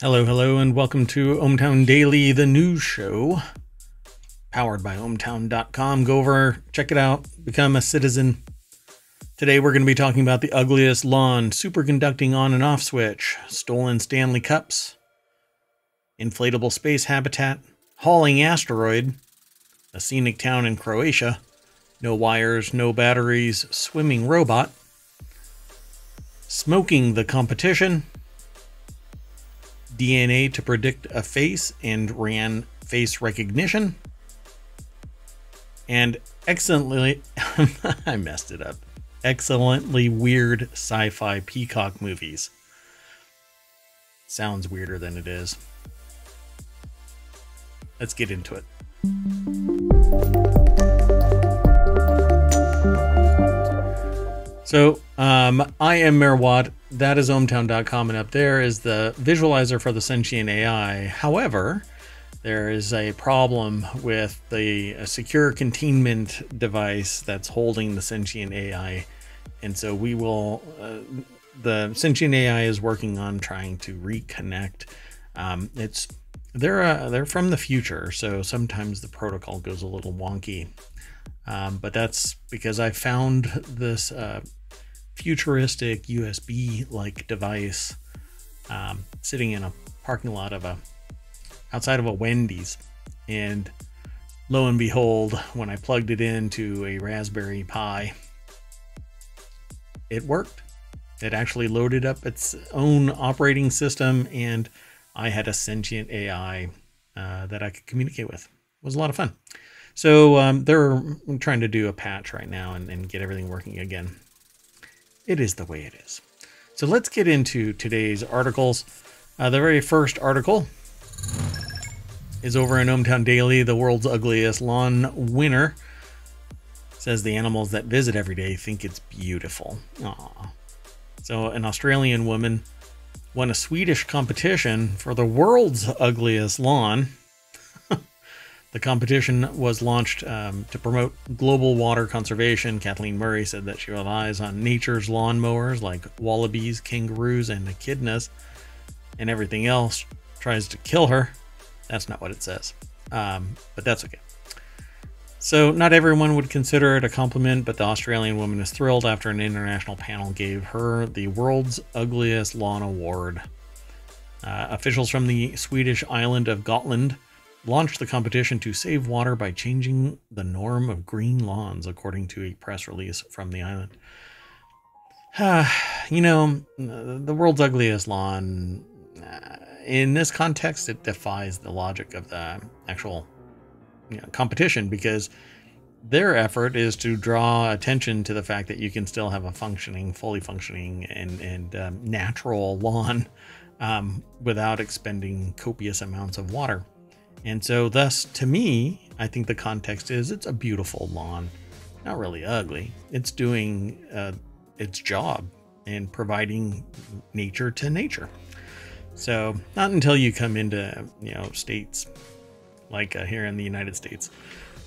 Hello, hello, and welcome to ohmTown Daily, the news show, powered by ohmtown.com. Go over, check it out, become a citizen. Today, we're going to be talking about the ugliest lawn, superconducting on and off switch, stolen Stanley Cups, inflatable space habitat, hauling asteroid, a scenic town in Croatia, no wires, no batteries, swimming robot, smoking the competition, DNA to predict a face and ran face recognition. And excellently, I messed it up. Excellently weird sci fi peacock movies. Sounds weirder than it is. Let's get into it. So um, I am Merwad. That is ohmtown.com, and up there is the visualizer for the sentient AI. However, there is a problem with the secure containment device that's holding the sentient AI, and so we will. Uh, the sentient AI is working on trying to reconnect. Um, it's they're uh, they're from the future, so sometimes the protocol goes a little wonky. Um, but that's because I found this uh, futuristic USB like device um, sitting in a parking lot of a outside of a Wendy's. And lo and behold, when I plugged it into a Raspberry Pi, it worked. It actually loaded up its own operating system, and I had a sentient AI uh, that I could communicate with. It was a lot of fun. So um, they're trying to do a patch right now and, and get everything working again it is the way it is. So let's get into today's articles. Uh, the very first article is over in ohmTown Daily, the world's ugliest lawn winner. Says the animals that visit every day think it's beautiful. Aww. So an Australian woman won a Swedish competition for the world's ugliest lawn. The competition was launched um, to promote global water conservation. Kathleen Murray said that she relies on nature's lawnmowers like wallabies, kangaroos, and echidnas, and everything else tries to kill her. That's not what it says, um, but that's okay. So, not everyone would consider it a compliment, but the Australian woman is thrilled after an international panel gave her the world's ugliest lawn award. Uh, officials from the Swedish island of Gotland launched the competition to save water by changing the norm of green lawns, according to a press release from the island. you know, the world's ugliest lawn, uh, in this context, it defies the logic of the actual you know, competition because their effort is to draw attention to the fact that you can still have a functioning, fully functioning, and, and um, natural lawn um, without expending copious amounts of water. And so, thus, to me, I think the context is it's a beautiful lawn. Not really ugly. It's doing uh, its job and providing nature to nature. So, not until you come into, you know, states like uh, here in the United States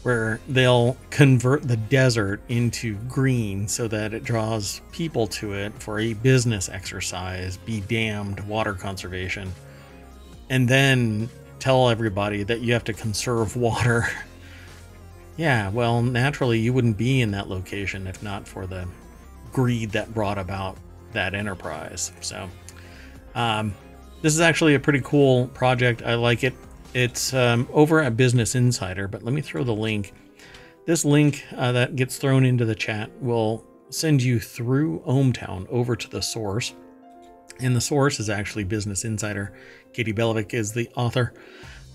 where they'll convert the desert into green so that it draws people to it for a business exercise, be damned water conservation. And then tell everybody that you have to conserve water. yeah, well, naturally, you wouldn't be in that location if not for the greed that brought about that enterprise. So, um, this is actually a pretty cool project. I like it. It's um, over at Business Insider, but let me throw the link. This link uh, that gets thrown into the chat will send you through ohmTown over to the source. And the source is actually Business Insider. Katie Balevic is the author.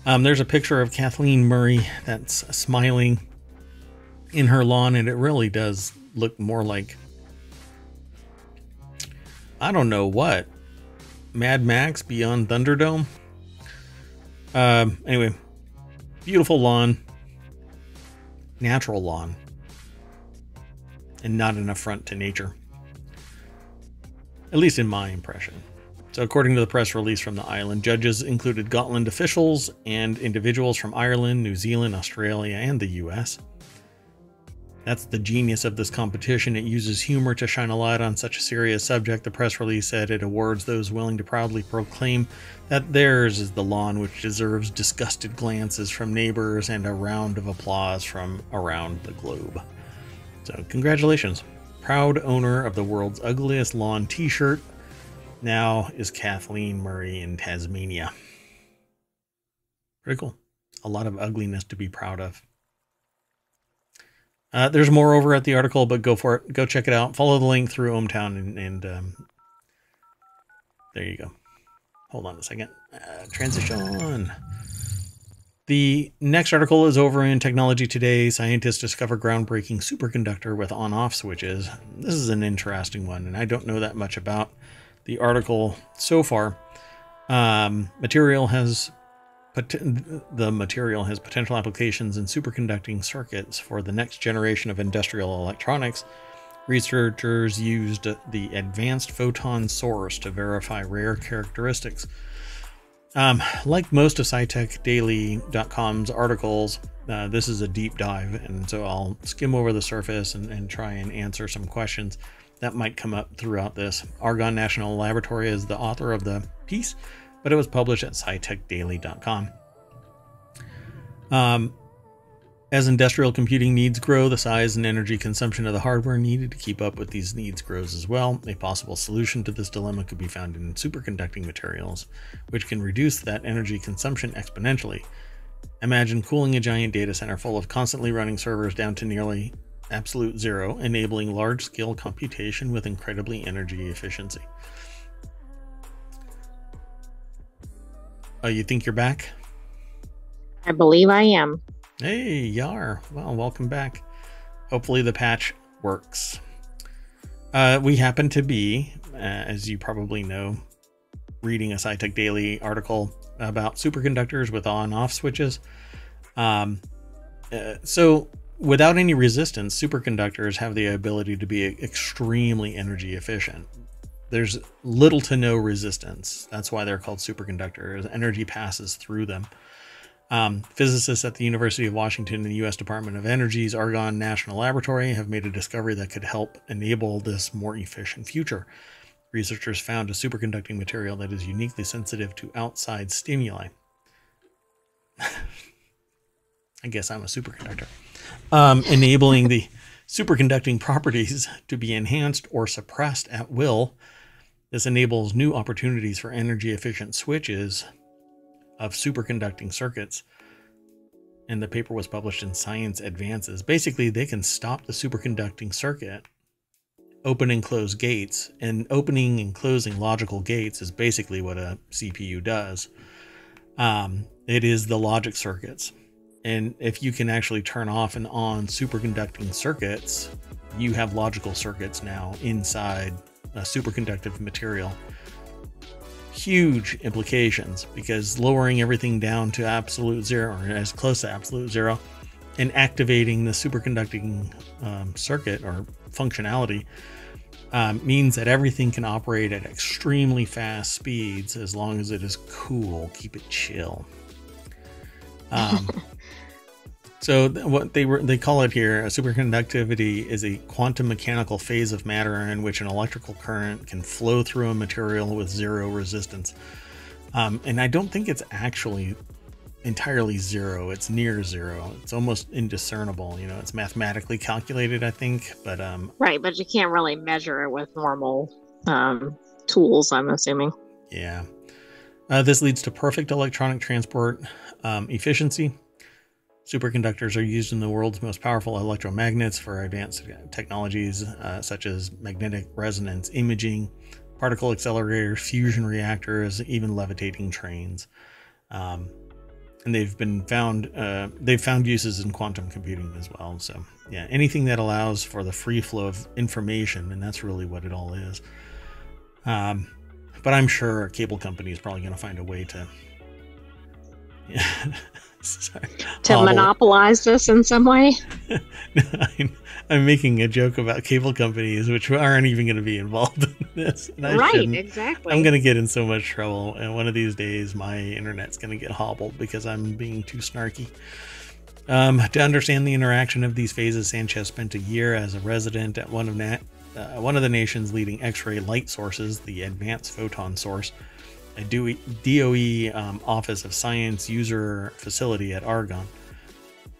Um, there's a picture of Kathleen Murray that's smiling in her lawn, and it really does look more like I don't know what Mad Max Beyond Thunderdome. Um, anyway, beautiful lawn, natural lawn, and not an affront to nature. At least in my impression. So, according to the press release from the island, judges included Gotland officials and individuals from Ireland, New Zealand, Australia, and the US. That's the genius of this competition. It uses humor to shine a light on such a serious subject. The press release said it awards those willing to proudly proclaim that theirs is the lawn which deserves disgusted glances from neighbors and a round of applause from around the globe. So, congratulations. Proud owner of the world's ugliest lawn t shirt now is Kathleen Murray in Tasmania. Pretty cool. A lot of ugliness to be proud of. Uh, there's more over at the article, but go for it. Go check it out. Follow the link through ohmTown, and, and um, there you go. Hold on a second. Uh, transition. The next article is over in Technology Today. Scientists discover groundbreaking superconductor with on off switches. This is an interesting one, and I don't know that much about the article so far. Um, material has the material has potential applications in superconducting circuits for the next generation of industrial electronics. Researchers used the Advanced Photon Source to verify rare characteristics. Um, like most of SciTechDaily.com's articles, uh, this is a deep dive, and so I'll skim over the surface and, and try and answer some questions that might come up throughout this. Argonne National Laboratory is the author of the piece, but it was published at scitechdaily.com. Um, as industrial computing needs grow, the size and energy consumption of the hardware needed to keep up with these needs grows as well. A possible solution to this dilemma could be found in superconducting materials, which can reduce that energy consumption exponentially. Imagine cooling a giant data center full of constantly running servers down to nearly absolute zero, enabling large scale computation with incredibly energy efficiency. Oh, you think you're back? I believe I am. Hey, Yar. Well, welcome back. Hopefully the patch works. Uh, we happen to be, uh, as you probably know, reading a SciTech Daily article about superconductors with on-off switches. Um, uh, so without any resistance, superconductors have the ability to be extremely energy efficient there's little to no resistance. That's why they're called superconductors. Energy passes through them. Um, physicists at the University of Washington and the U.S. Department of Energy's Argonne National Laboratory have made a discovery that could help enable this more efficient future. Researchers found a superconducting material that is uniquely sensitive to outside stimuli. I guess I'm a superconductor. Um, enabling the superconducting properties to be enhanced or suppressed at will this enables new opportunities for energy efficient switches of superconducting circuits. And the paper was published in Science Advances. Basically, they can stop the superconducting circuit, open and close gates, and opening and closing logical gates is basically what a CPU does. Um, it is the logic circuits. And if you can actually turn off and on superconducting circuits, you have logical circuits now inside a superconductive material. Huge implications because lowering everything down to absolute zero or as close to absolute zero and activating the superconducting um, circuit or functionality um, means that everything can operate at extremely fast speeds as long as it is cool. Keep it chill. Um, So what they were they call it here, a superconductivity is a quantum mechanical phase of matter in which an electrical current can flow through a material with zero resistance. Um, and I don't think it's actually entirely zero. It's near zero. It's almost indiscernible. You know, it's mathematically calculated, I think, but um, right. But you can't really measure it with normal um, tools. I'm assuming. Yeah. Uh, this leads to perfect electronic transport um, efficiency Superconductors are used in the world's most powerful electromagnets for advanced technologies uh, such as magnetic resonance imaging, particle accelerators, fusion reactors, even levitating trains. Um, and they've been found uh, they've found uses in quantum computing as well. So yeah, anything that allows for the free flow of information, and that's really what it all is. Um, but I'm sure a cable company is probably going to find a way to. to monopolize this in some way. I'm, I'm, making a joke about cable companies, which aren't even going to be involved in this. right, shouldn't. exactly. I'm going to get in so much trouble, and one of these days, my internet's going to get hobbled because I'm being too snarky. Um, to understand the interaction of these phases, Sanchez spent a year as a resident at one of na- uh, one of the nation's leading X-ray light sources, the Advanced Photon Source, a DOE, um, Office of Science user facility at Argonne,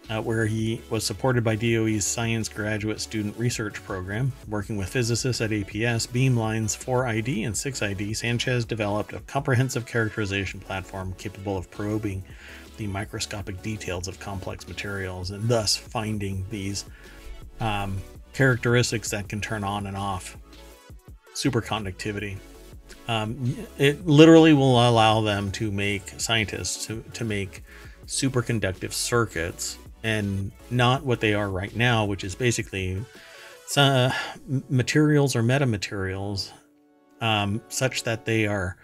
uh, where he was supported by DOE's Science Graduate Student Research Program. Working with physicists at APS, Beamline's 4ID and 6ID, Sanchez developed a comprehensive characterization platform capable of probing the microscopic details of complex materials and thus finding these um, characteristics that can turn on and off superconductivity. Um, it literally will allow them to make scientists to, to make superconductive circuits and not what they are right now, which is basically uh, materials or metamaterials um, such that they are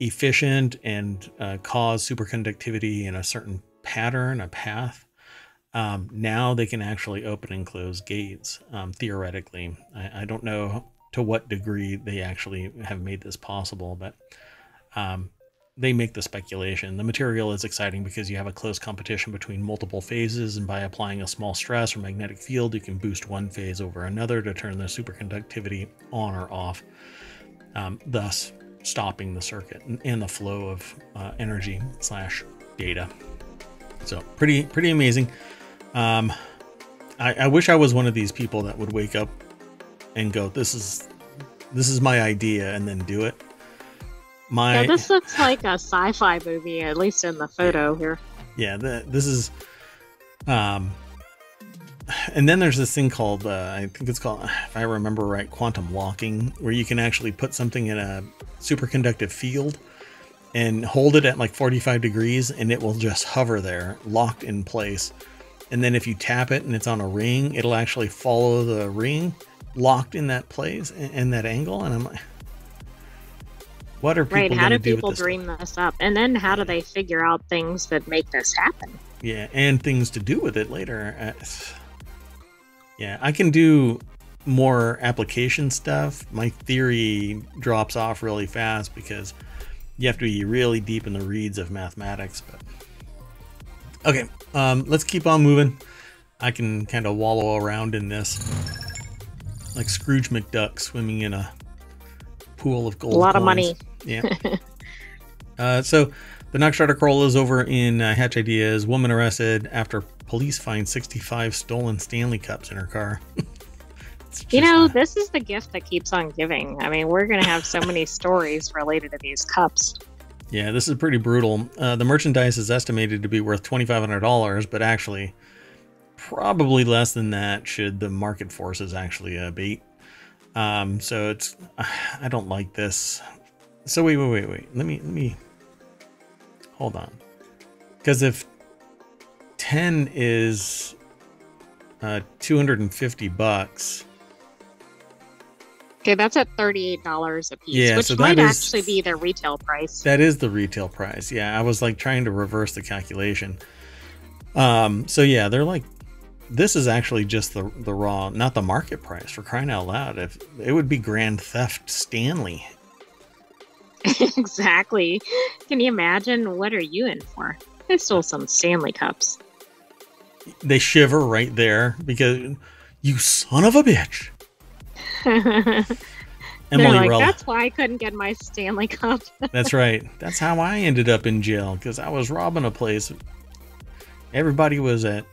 efficient and uh, cause superconductivity in a certain pattern, a path. Um, now they can actually open and close gates um, theoretically. I, I, don't know to what degree they actually have made this possible, but um, they make the speculation. The material is exciting because you have a close competition between multiple phases, and by applying a small stress or magnetic field, you can boost one phase over another to turn the superconductivity on or off, um, thus stopping the circuit and the flow of uh, energy slash data. So pretty pretty amazing. Um, I, I wish I was one of these people that would wake up and go, "This is this is my idea," and then do it. My yeah, this looks like a sci-fi movie, at least in the photo here. Yeah, the, this is. Um, and then there's this thing called uh, I think it's called, if I remember right, quantum locking, where you can actually put something in a superconductive field and hold it at like 45 degrees, and it will just hover there, locked in place. And then if you tap it and it's on a ring, it'll actually follow the ring locked in that place and, that angle. And I'm like, what are people right? How do, do people dream this up, and then how do they figure out things that make this happen? Yeah, and things to do with it later. Uh, yeah, I can do more application stuff. My theory drops off really fast because you have to be really deep in the reeds of mathematics. But okay, um, let's keep on moving. I can kind of wallow around in this like Scrooge McDuck swimming in a pool of gold. A lot coins. of money. Yeah. uh, so the next article is over in uh, Hatch Ideas. Woman arrested after police find 65 stolen Stanley Cups in her car. you know, this is the gift that keeps on giving. I mean, we're going to have so many stories related to these cups. Yeah, this is pretty brutal. Uh, the merchandise is estimated to be worth $2,500, but actually, probably less than that should the market forces actually abate. Um, so it's, I don't like this. So wait, wait, wait, wait. Let me, let me, hold on. Because if 10 is uh, 250 bucks. Okay, that's at $38 a piece, yeah, which so might is, actually be the retail price. That is the retail price. Yeah, I was like trying to reverse the calculation. Um, so yeah, they're like this is actually just the the raw, not the market price for crying out loud. If it would be grand theft Stanley exactly. Can you imagine? What are you in for? I stole some Stanley cups. They shiver right there because you son of a bitch. Emily like, Rella. That's why I couldn't get my Stanley Cup. That's right. That's how I ended up in jail because I was robbing a place. Everybody was at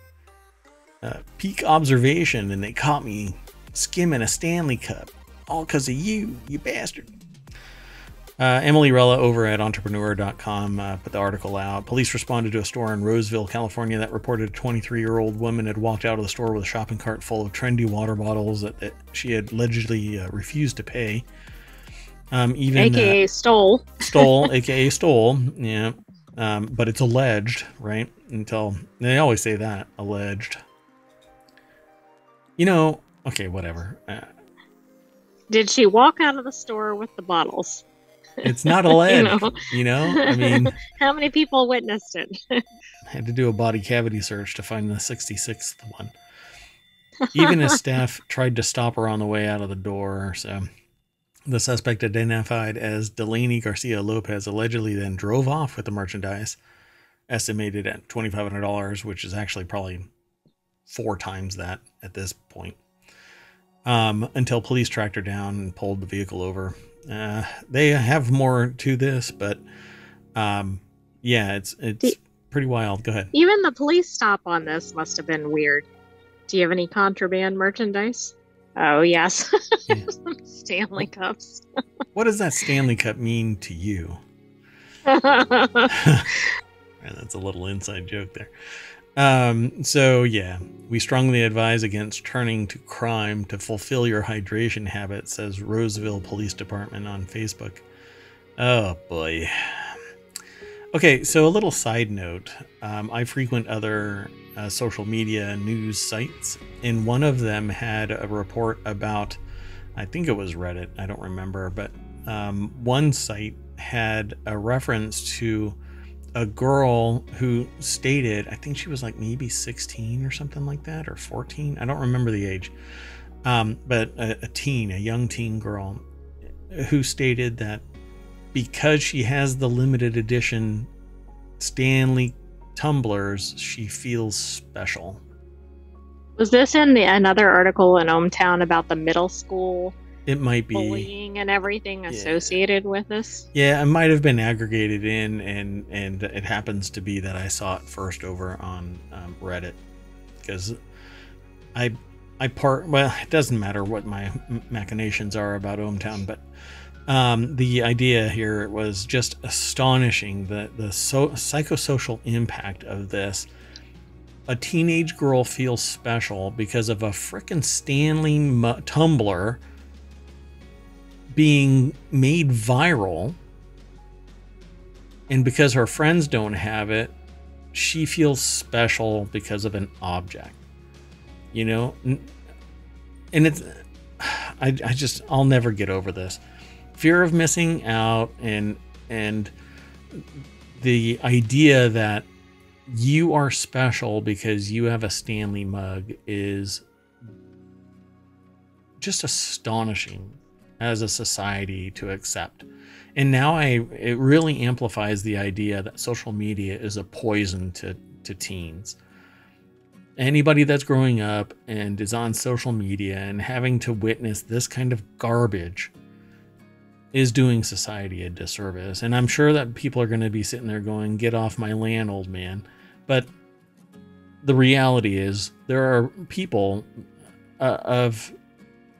uh, peak observation and they caught me skimming a Stanley Cup. All because of you, you bastard. Uh, Emily Rella over at entrepreneur.com uh, put the article out. Police responded to a store in Roseville, California that reported a 23 year old woman had walked out of the store with a shopping cart full of trendy water bottles that, that she had allegedly uh, refused to pay. Um, even AKA uh, stole. Stole, AKA stole. Yeah. Um, but it's alleged, right? Until they always say that alleged. You know, okay, whatever. Uh, Did she walk out of the store with the bottles? It's not alleged. you, know? you know, I mean, how many people witnessed it? I had to do a body cavity search to find the 66th one. Even his staff tried to stop her on the way out of the door. So the suspect, identified as Delaney Garcia Lopez, allegedly then drove off with the merchandise estimated at $2,500, which is actually probably four times that at this point. Um, until police tracked her down and pulled the vehicle over. Uh, they have more to this, but um, yeah, it's it's the, pretty wild. Go ahead. Even the police stop on this must have been weird. Do you have any contraband merchandise? Oh yes, yeah. Stanley cups. what does that Stanley cup mean to you? that's a little inside joke there. Um, so yeah, we strongly advise against turning to crime to fulfill your hydration habit, says Roseville Police Department on Facebook. Oh boy. Okay, so a little side note. Um, I frequent other uh, social media news sites, and one of them had a report about, I think it was Reddit, I don't remember, but um, one site had a reference to a girl who stated, I think she was like maybe 16 or something like that, or 14. I don't remember the age. Um, but a, a teen, a young teen girl, who stated that because she has the limited edition Stanley tumblers, she feels special. Was this in the, another article in ohmTown about the middle school it might be bullying and everything associated with this. Yeah, it might have been aggregated in, and and it happens to be that I saw it first over on um, Reddit because I I part well. It doesn't matter what my machinations are about ohmTown, but um, the idea here was just astonishing the the so, psychosocial impact of this. A teenage girl feels special because of a freaking Stanley mu- tumbler being made viral. And because her friends don't have it, she feels special because of an object. You know? And it's, I, I just, I'll never get over this. Fear of missing out and, and the idea that you are special because you have a Stanley mug is just astonishing as a society to accept. And now I it really amplifies the idea that social media is a poison to, to teens. Anybody that's growing up and is on social media and having to witness this kind of garbage is doing society a disservice. And I'm sure that people are going to be sitting there going, Get off my land, old man. But the reality is, there are people uh, of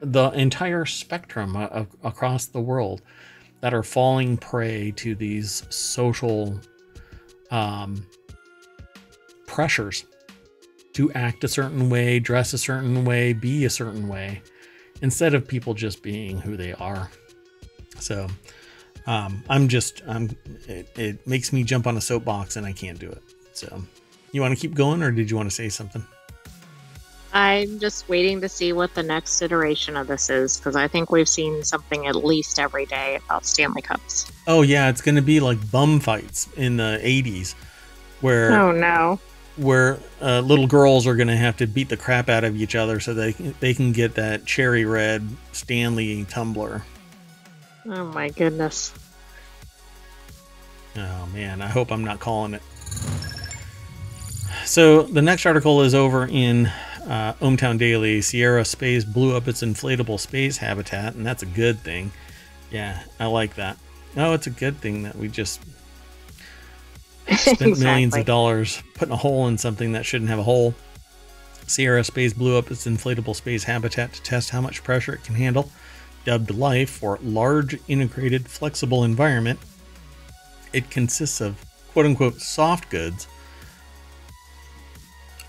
the entire spectrum of, across the world that are falling prey to these social um, pressures to act a certain way, dress a certain way, be a certain way, instead of people just being who they are. So um, I'm just, I'm, it, it makes me jump on a soapbox and I can't do it. So you want to keep going or did you want to say something? I'm just waiting to see what the next iteration of this is because I think we've seen something at least every day about Stanley Cups. Oh yeah, it's going to be like bum fights in the 80s where Oh no. Where uh, little girls are going to have to beat the crap out of each other so they they can get that cherry red Stanley tumbler. Oh my goodness. Oh man, I hope I'm not calling it. So the next article is over in uh, ohmTown Daily, Sierra Space blew up its inflatable space habitat, and that's a good thing. Yeah, I like that. No, it's a good thing that we just spent exactly. millions of dollars putting a hole in something that shouldn't have a hole. Sierra Space blew up its inflatable space habitat to test how much pressure it can handle. Dubbed Life or Large Integrated Flexible Environment, it consists of quote unquote soft goods.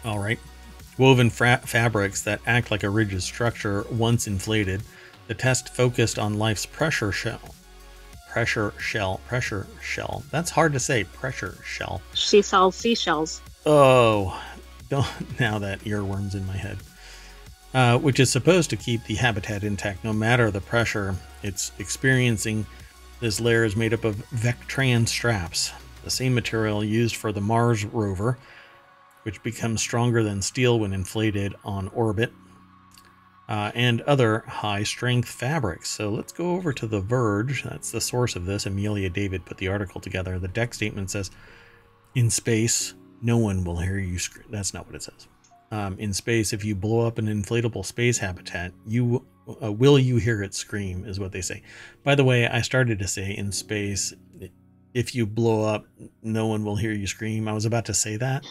All right, woven fra- fabrics that act like a rigid structure once inflated. The test focused on life's pressure shell. Pressure shell. Pressure shell. That's hard to say. Pressure shell. She sells seashells. Oh, don't, now that earworm's in my head. Uh, which is supposed to keep the habitat intact no matter the pressure it's experiencing. This layer is made up of Vectran straps, the same material used for the Mars rover which becomes stronger than steel when inflated on orbit, uh, and other high strength fabrics. So let's go over to The Verge. That's the source of this. Amelia David put the article together. The deck statement says in space, no one will hear you scream. That's not what it says. Um, in space, if you blow up an inflatable space habitat, you uh, will you hear it scream is what they say. By the way, I started to say in space, if you blow up, no one will hear you scream. I was about to say that.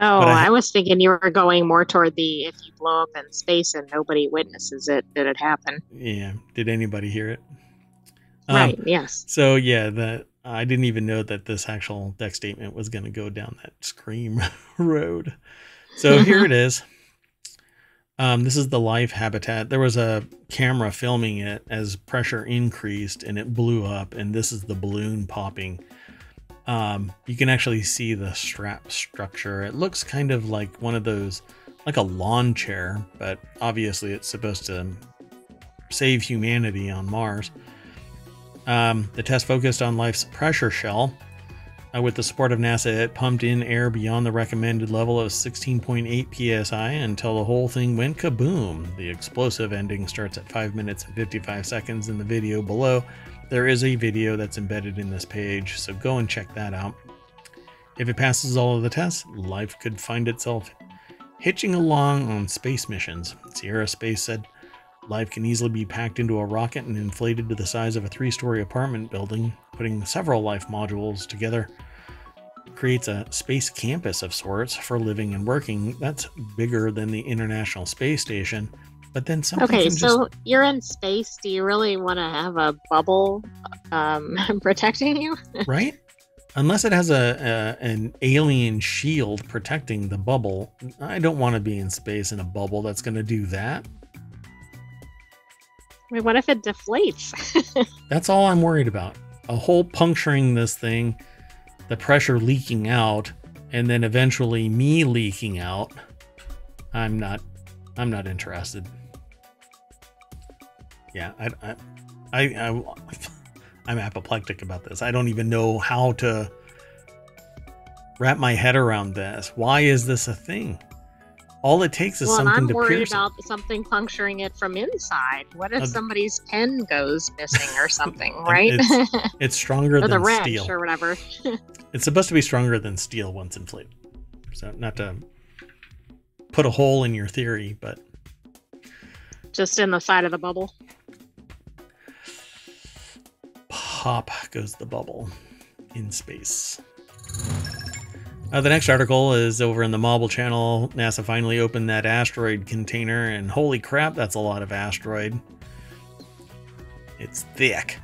Oh, I, I, was thinking you were going more toward the if you blow up in space and nobody witnesses it, did it happen? Yeah. Did anybody hear it? Right. Um, yes. So yeah, that I didn't even know that this actual deck statement was going to go down that scream road. So here it is. Um, this is the life habitat. There was a camera filming it as pressure increased and it blew up, and this is the balloon popping. Um, you can actually see the strap structure. It looks kind of like one of those, like a lawn chair, but obviously it's supposed to save humanity on Mars. Um, the test focused on life's pressure shell. Uh, with the support of NASA, it pumped in air beyond the recommended level of 16.8 psi until the whole thing went kaboom. The explosive ending starts at 5 minutes and 55 seconds in the video below. There is a video that's embedded in this page, so go and check that out. If it passes all of the tests, life could find itself hitching along on space missions. Sierra Space said, Life can easily be packed into a rocket and inflated to the size of a three story apartment building, putting several life modules together. Creates a space campus of sorts for living and working that's bigger than the International Space Station. But then something. Okay, so just... you're in space. Do you really want to have a bubble um, protecting you? right? Unless it has a, a, an alien shield protecting the bubble, I don't want to be in space in a bubble that's going to do that. I mean, what if it deflates? That's all I'm worried about. A hole puncturing this thing, the pressure leaking out, and then eventually me leaking out. I'm not. I'm not interested. Yeah, I, I, I, I I'm apoplectic about this. I don't even know how to wrap my head around this. Why is this a thing? All it takes is well, something I'm to worried pierce about something puncturing it from inside. What if uh, somebody's pen goes missing or something, right? It's, it's stronger than the steel or whatever. it's supposed to be stronger than steel once inflated. So not to put a hole in your theory, but just in the side of the bubble. Pop goes the bubble in space. Uh, the next article is over in the Mobile channel. NASA finally opened that asteroid container, and holy crap, that's a lot of asteroid. It's thick.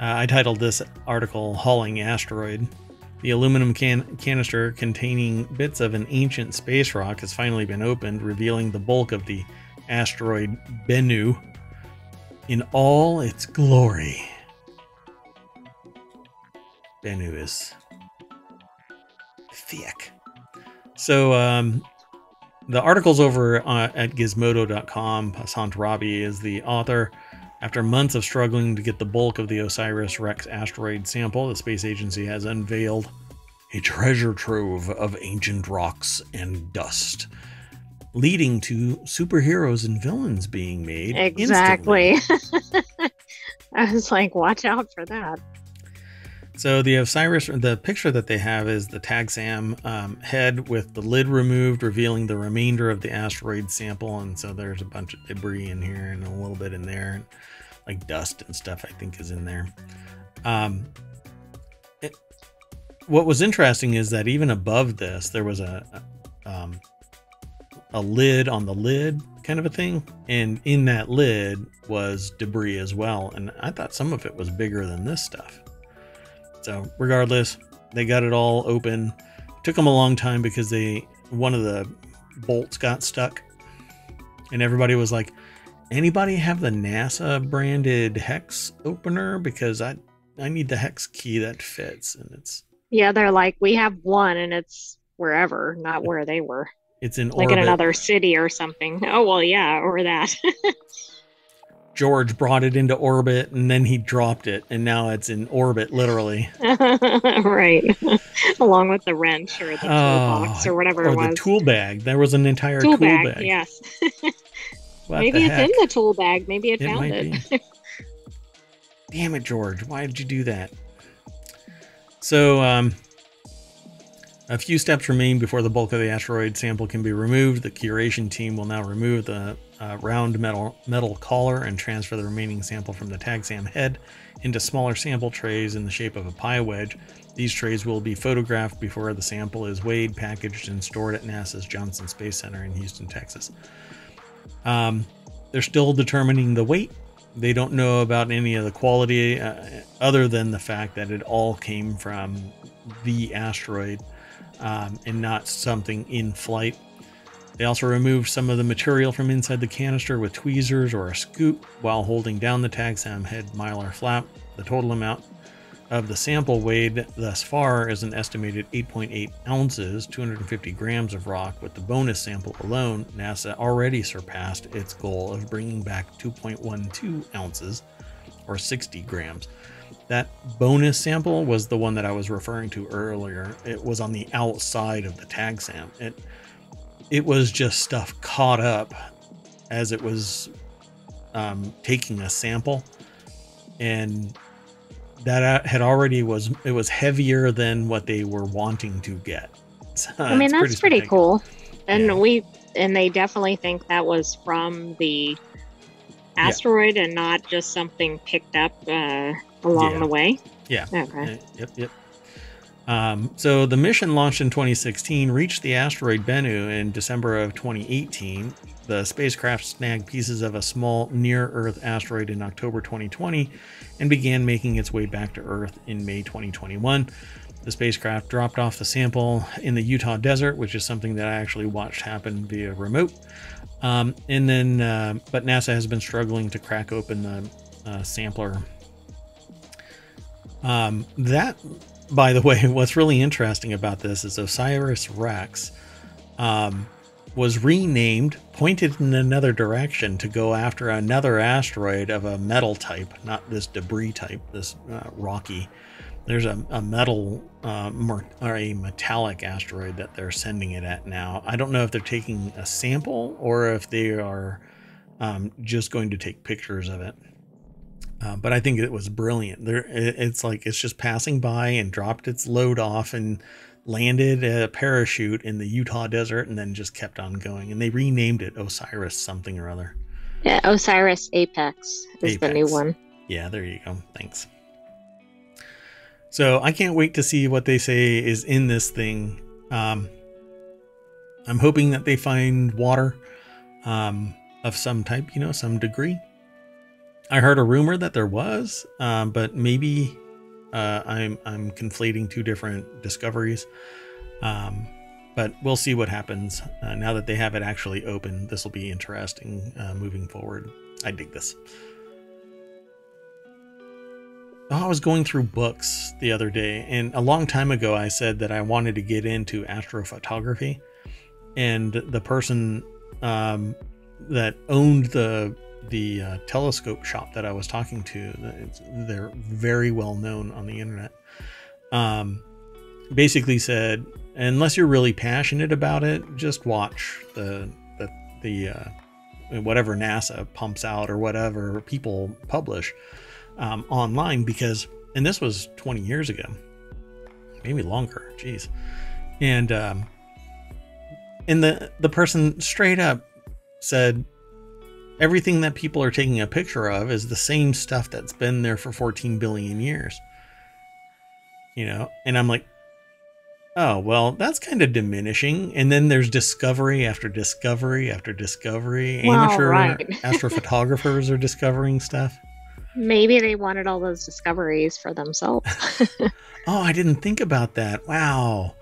Uh, I titled this article Hauling Asteroid. The aluminum can- canister containing bits of an ancient space rock has finally been opened, revealing the bulk of the asteroid Bennu in all its glory. Bennu is thick. So um, the article's over uh, at gizmodo.com. Passant Rabie is the author. After months of struggling to get the bulk of the Osiris Rex asteroid sample, the space agency has unveiled a treasure trove of ancient rocks and dust, leading to superheroes and villains being made. Exactly. I was like, watch out for that. So the Osiris, the picture that they have is the TAGSAM um, head with the lid removed, revealing the remainder of the asteroid sample. And so there's a bunch of debris in here and a little bit in there, like dust and stuff. I think is in there. Um, it, what was interesting is that even above this, there was a um, a lid on the lid kind of a thing, and in that lid was debris as well. And I thought some of it was bigger than this stuff. So regardless, they got it all open. took them a long time because they one of the bolts got stuck, and everybody was like, "Anybody have the NASA branded hex opener? Because I I need the hex key that fits." And it's yeah, they're like, "We have one, and it's wherever, not where they were." It's in like orbit. in another city or something. Oh well, yeah, or that. George brought it into orbit and then he dropped it and now it's in orbit literally. right. Along with the wrench or the toolbox or whatever or it was. the tool bag. There was an entire tool, tool bag, bag. Yes. Maybe it's heck? in the tool bag. Maybe it, it found it. Damn it, George. Why did you do that? So, um, a few steps remain before the bulk of the asteroid sample can be removed. The curation team will now remove the uh, round metal metal collar and transfer the remaining sample from the TAGSAM head into smaller sample trays in the shape of a pie wedge. These trays will be photographed before the sample is weighed, packaged, and stored at NASA's Johnson Space Center in Houston, Texas. Um, they're still determining the weight. They don't know about any of the quality uh, other than the fact that it all came from the asteroid um, and not something in flight. They also removed some of the material from inside the canister with tweezers or a scoop while holding down the TAGSAM head mylar flap. The total amount of the sample weighed thus far is an estimated 8.8 ounces, 250 grams of rock. With the bonus sample alone, NASA already surpassed its goal of bringing back 2.12 ounces, or 60 grams. That bonus sample was the one that I was referring to earlier. It was on the outside of the TAGSAM. It it was just stuff caught up as it was um, taking a sample, and that uh, had already was it was heavier than what they were wanting to get. So I mean, that's pretty, pretty cool, and yeah. we and they definitely think that was from the asteroid yeah. and not just something picked up uh, along yeah. the way. Yeah. Okay. Yep. Yep. Um, so the mission launched in 2016 reached the asteroid Bennu in December of 2018. The spacecraft snagged pieces of a small near Earth asteroid in October 2020 and began making its way back to Earth in May 2021. The spacecraft dropped off the sample in the Utah desert, which is something that I actually watched happen via remote. Um, and then, uh, but NASA has been struggling to crack open the uh, sampler. Um, that by the way, what's really interesting about this is Osiris Rex um, was renamed, pointed in another direction to go after another asteroid of a metal type, not this debris type, this uh, rocky. There's a, a metal uh, or a metallic asteroid that they're sending it at now. I don't know if they're taking a sample or if they are um, just going to take pictures of it. Uh, but I think it was brilliant. There, it's like it's just passing by and dropped its load off and landed a parachute in the Utah desert and then just kept on going. And they renamed it Osiris something or other. Yeah, Osiris Apex is Apex. the new one. Yeah, there you go. Thanks. So I can't wait to see what they say is in this thing. Um, I'm hoping that they find water um, of some type, you know, some degree. I heard a rumor that there was, um, but maybe uh, I'm I'm conflating two different discoveries. Um, but we'll see what happens uh, now that they have it actually open. This will be interesting uh, moving forward. I dig this. Oh, I was going through books the other day, and a long time ago, I said that I wanted to get into astrophotography, and the person um, that owned the the uh, telescope shop that I was talking to, they're very well known on the internet. Um, basically said, unless you're really passionate about it, just watch the the, the uh, whatever NASA pumps out or whatever people publish um, online because, and this was 20 years ago, maybe longer. Jeez, and um, and the the person straight up said everything that people are taking a picture of is the same stuff that's been there for 14 billion years. You know, and I'm like, oh, well, that's kind of diminishing. And then there's discovery after discovery after discovery. Well, Amateur right. astrophotographers are discovering stuff. Maybe they wanted all those discoveries for themselves. oh, I didn't think about that. Wow.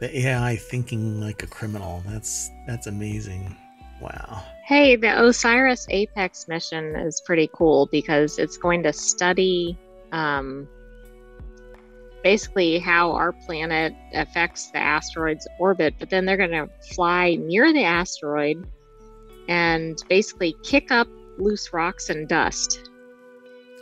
The AI thinking like a criminal. That's that's amazing. Wow. Hey, the Osiris Apex mission is pretty cool because it's going to study um, basically how our planet affects the asteroid's orbit, but then they're going to fly near the asteroid and basically kick up loose rocks and dust.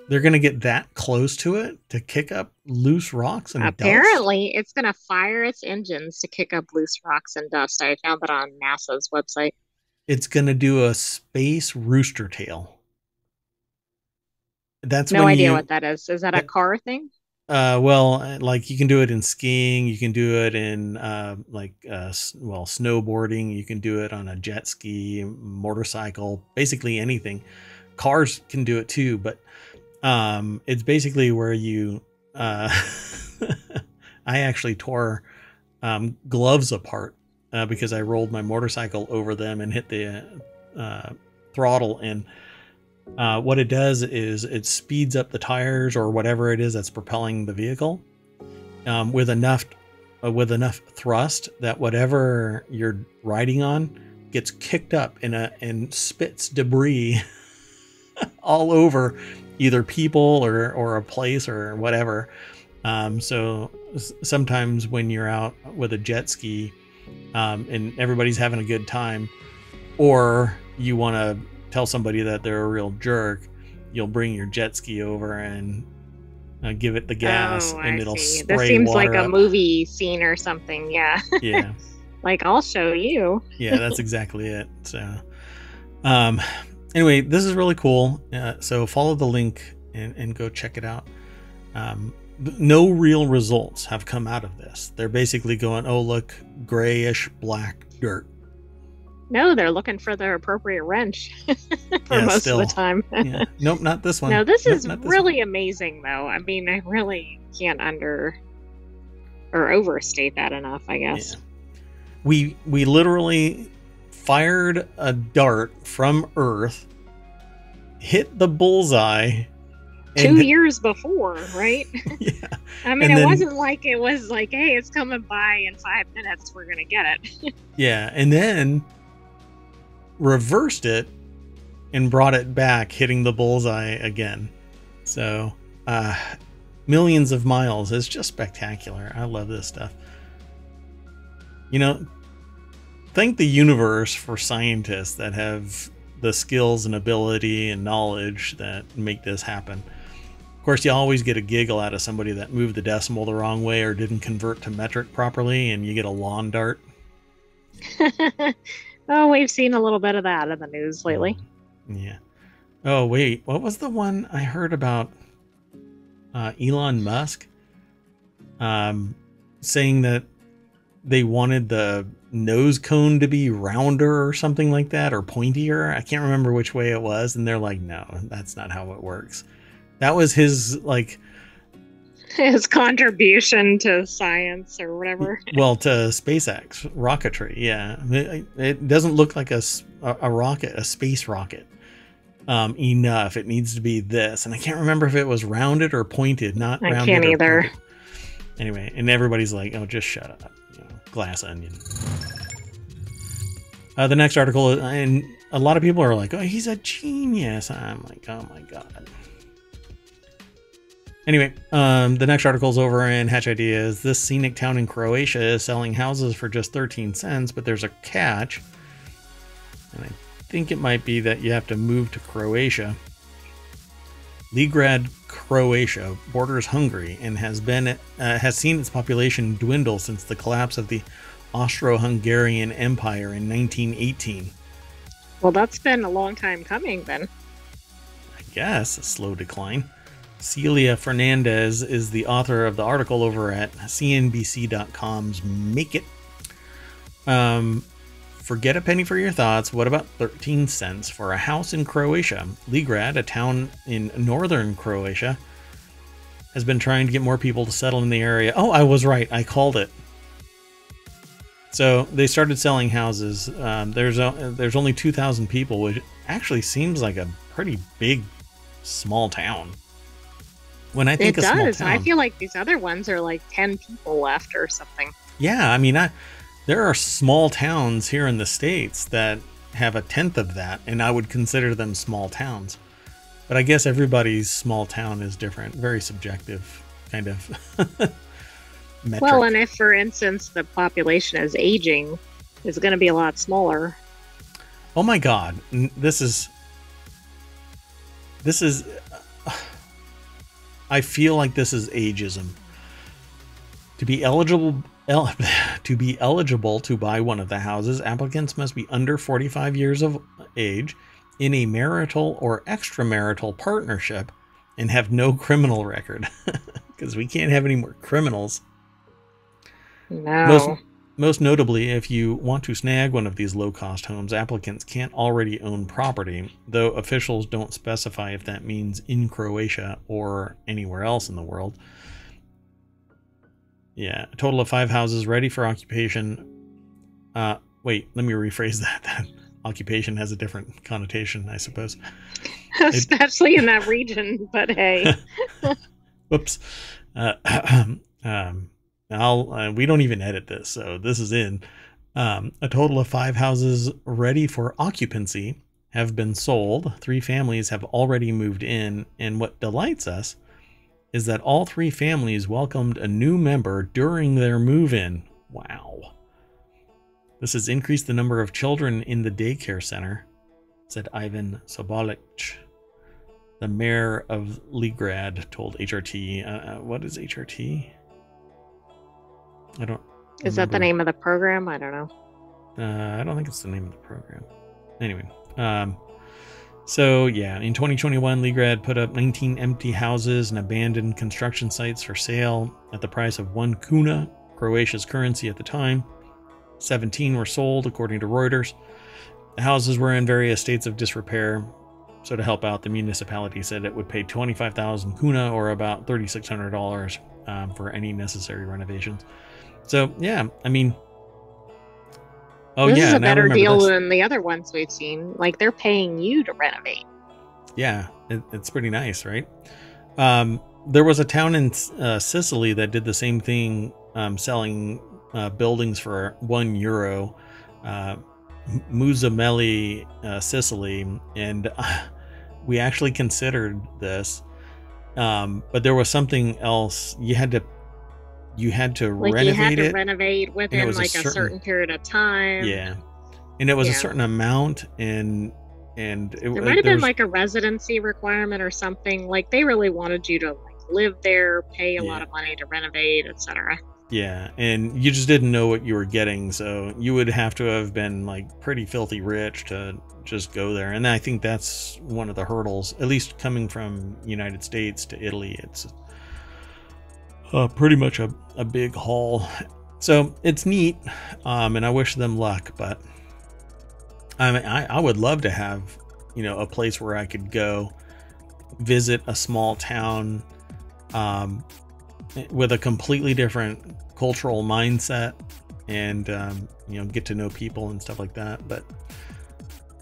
They're going to get that close to it to kick up loose rocks and Apparently, dust? it's going to fire its engines to kick up loose rocks and dust. I found that on NASA's website it's going to do a space rooster tail. That's no idea you, what that is. Is that a car thing? Uh, well, like you can do it in skiing, you can do it in uh, like uh, well snowboarding, you can do it on a jet ski, motorcycle, basically anything. Cars can do it too, but um, it's basically where you. Uh, I actually tore um, gloves apart uh, because I rolled my motorcycle over them and hit the uh, throttle and uh, what it does is it speeds up the tires or whatever it is that's propelling the vehicle um, with enough uh, with enough thrust that whatever you're riding on gets kicked up in a and spits debris all over either people or or a place or whatever. Um, so sometimes when you're out with a jet ski um, and everybody's having a good time, or you want to tell somebody that they're a real jerk, you'll bring your jet ski over and uh, give it the gas, oh, and I it'll see. spray This seems like a movie scene or something. Yeah. Yeah. like I'll show you. yeah, that's exactly it. So, um, anyway, this is really cool. Uh, so follow the link and, and go check it out. Um, no real results have come out of this. They're basically going, oh look, grayish black dirt. No, they're looking for their appropriate wrench for yeah, most still. of the time. yeah. Nope, not this one. No, this nope, is really one. amazing, though. I mean, I really can't under or overstate that enough. I guess. Yeah. We we literally fired a dart from Earth, hit the bullseye. Two years before, right? yeah. I mean, and it then, wasn't like it was like, hey, it's coming by in five minutes. We're gonna get it. yeah, and then reversed it and brought it back, hitting the bullseye again. So, uh, millions of miles is just spectacular. I love this stuff. You know, thank the universe for scientists that have the skills and ability and knowledge that make this happen. Of course, you always get a giggle out of somebody that moved the decimal the wrong way or didn't convert to metric properly, and you get a lawn dart. Oh, we've seen a little bit of that in the news lately. Yeah. Oh, wait. What was the one I heard about uh, Elon Musk um, saying that they wanted the nose cone to be rounder or something like that or pointier? I can't remember which way it was. And they're like, no, that's not how it works. That was his, like, his contribution to science or whatever. Well, to SpaceX rocketry, yeah. It, it doesn't look like a, a rocket, a space rocket. Um, enough. It needs to be this, and I can't remember if it was rounded or pointed. Not I rounded. can't either. Pointed. Anyway, and everybody's like, "Oh, just shut up." You know, glass onion. Uh, the next article, and a lot of people are like, "Oh, he's a genius." I'm like, "Oh my god." Anyway, um, the next article is over in Hatch Ideas. This scenic town in Croatia is selling houses for just 13 cents, but there's a catch. And I think it might be that you have to move to Croatia. Legrad, Croatia borders Hungary and has been uh, has seen its population dwindle since the collapse of the Austro-Hungarian Empire in 1918. Well, that's been a long time coming then. I guess a slow decline. Celia Fernandez is the author of the article over at CNBC.com's Make It. Um, forget a penny for your thoughts. What about 13 cents for a house in Croatia? Legrad, a town in northern Croatia, has been trying to get more people to settle in the area. Oh, I was right. I called it. So they started selling houses. Um, there's a, there's only 2,000 people, which actually seems like a pretty big small town. When I think it does, town, I feel like these other ones are like ten people left or something. Yeah, I mean, I, there are small towns here in the states that have a tenth of that, and I would consider them small towns. But I guess everybody's small town is different, very subjective, kind of. well, and if, for instance, the population is aging, it's going to be a lot smaller. Oh my God, this is this is I feel like this is ageism. To be eligible el- to be eligible to buy one of the houses, applicants must be under 45 years of age, in a marital or extramarital partnership, and have no criminal record. because we can't have any more criminals. No. Most, most notably, if you want to snag one of these low cost homes, applicants can't already own property, though officials don't specify if that means in Croatia or anywhere else in the world. Yeah, a total of five houses ready for occupation. Uh, wait, let me rephrase that. That occupation has a different connotation, I suppose. Especially it, in that region, but hey. Whoops. Uh, um, I'll, uh, we don't even edit this, so this is in. Um, a total of five houses ready for occupancy have been sold. Three families have already moved in, and what delights us is that all three families welcomed a new member during their move in. Wow. This has increased the number of children in the daycare center, said Ivan Sobolich, The mayor of Legrad told HRT. Uh, uh, what is HRT? I don't. Is remember. that the name of the program? I don't know. Uh, I don't think it's the name of the program. Anyway, um, so yeah, in 2021, Legrad put up 19 empty houses and abandoned construction sites for sale at the price of one kuna, Croatia's currency at the time. 17 were sold, according to Reuters. The houses were in various states of disrepair. So to help out, the municipality said it would pay 25,000 kuna, or about $3,600, um, for any necessary renovations. So yeah, I mean, oh this yeah, is a better deal this. than the other ones we've seen. Like they're paying you to renovate. Yeah, it, it's pretty nice, right? Um, there was a town in uh, Sicily that did the same thing, um, selling uh, buildings for one euro. Uh, uh, Sicily, and we actually considered this, um, but there was something else. You had to you had to like renovate you had to it. Renovate within like a certain, a certain, period of time. Yeah, and it was yeah. a certain amount, and and it, there might have been like a residency requirement or something. Like they really wanted you to like live there, pay a yeah. lot of money to renovate, etc. Yeah, and you just didn't know what you were getting, so you would have to have been like pretty filthy rich to just go there. And I think that's one of the hurdles, at least coming from United States to Italy. It's uh, pretty much a, a big haul. So it's neat, um, and I wish them luck. But I mean, I, I would love to have, you know, a place where I could go visit a small town um, with a completely different cultural mindset and um, you know get to know people and stuff like that. But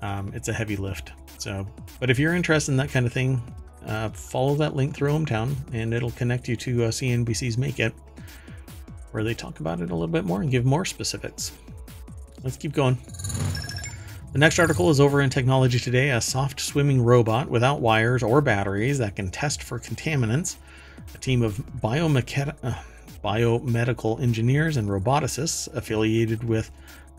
um, it's a heavy lift. So, but if you're interested in that kind of thing, uh, follow that link through ohmTown and it'll connect you to uh, CNBC's Make It, where they talk about it a little bit more and give more specifics. Let's keep going. The next article is over in Technology Today a soft swimming robot without wires or batteries that can test for contaminants. A team of biomecha- uh, biomedical engineers and roboticists affiliated with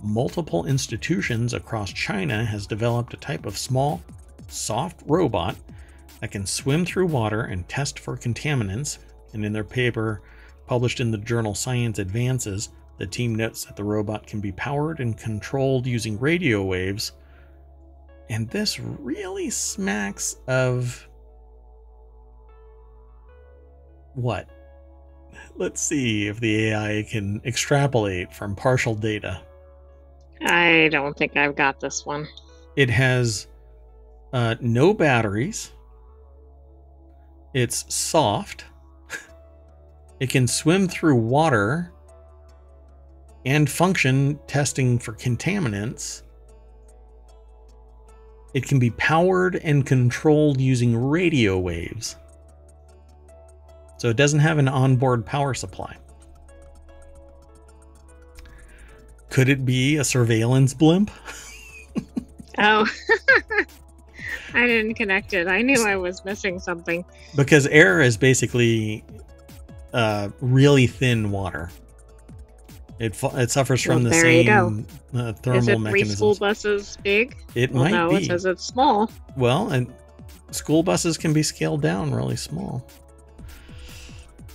multiple institutions across China has developed a type of small, soft robot that can swim through water and test for contaminants. And in their paper, published in the journal Science Advances, the team notes that the robot can be powered and controlled using radio waves. And this really smacks of. What? Let's see if the AI can extrapolate from partial data. I don't think I've got this one. It has uh, no batteries. It's soft. it can swim through water and function testing for contaminants. It can be powered and controlled using radio waves. So it doesn't have an onboard power supply. Could it be a surveillance blimp? oh. I didn't connect it. I knew I was missing something. Because air is basically uh, really thin water. It it suffers from the same uh, thermal is it mechanisms. Three school buses big? It well, might no, be. it says it's small. Well, and school buses can be scaled down really small.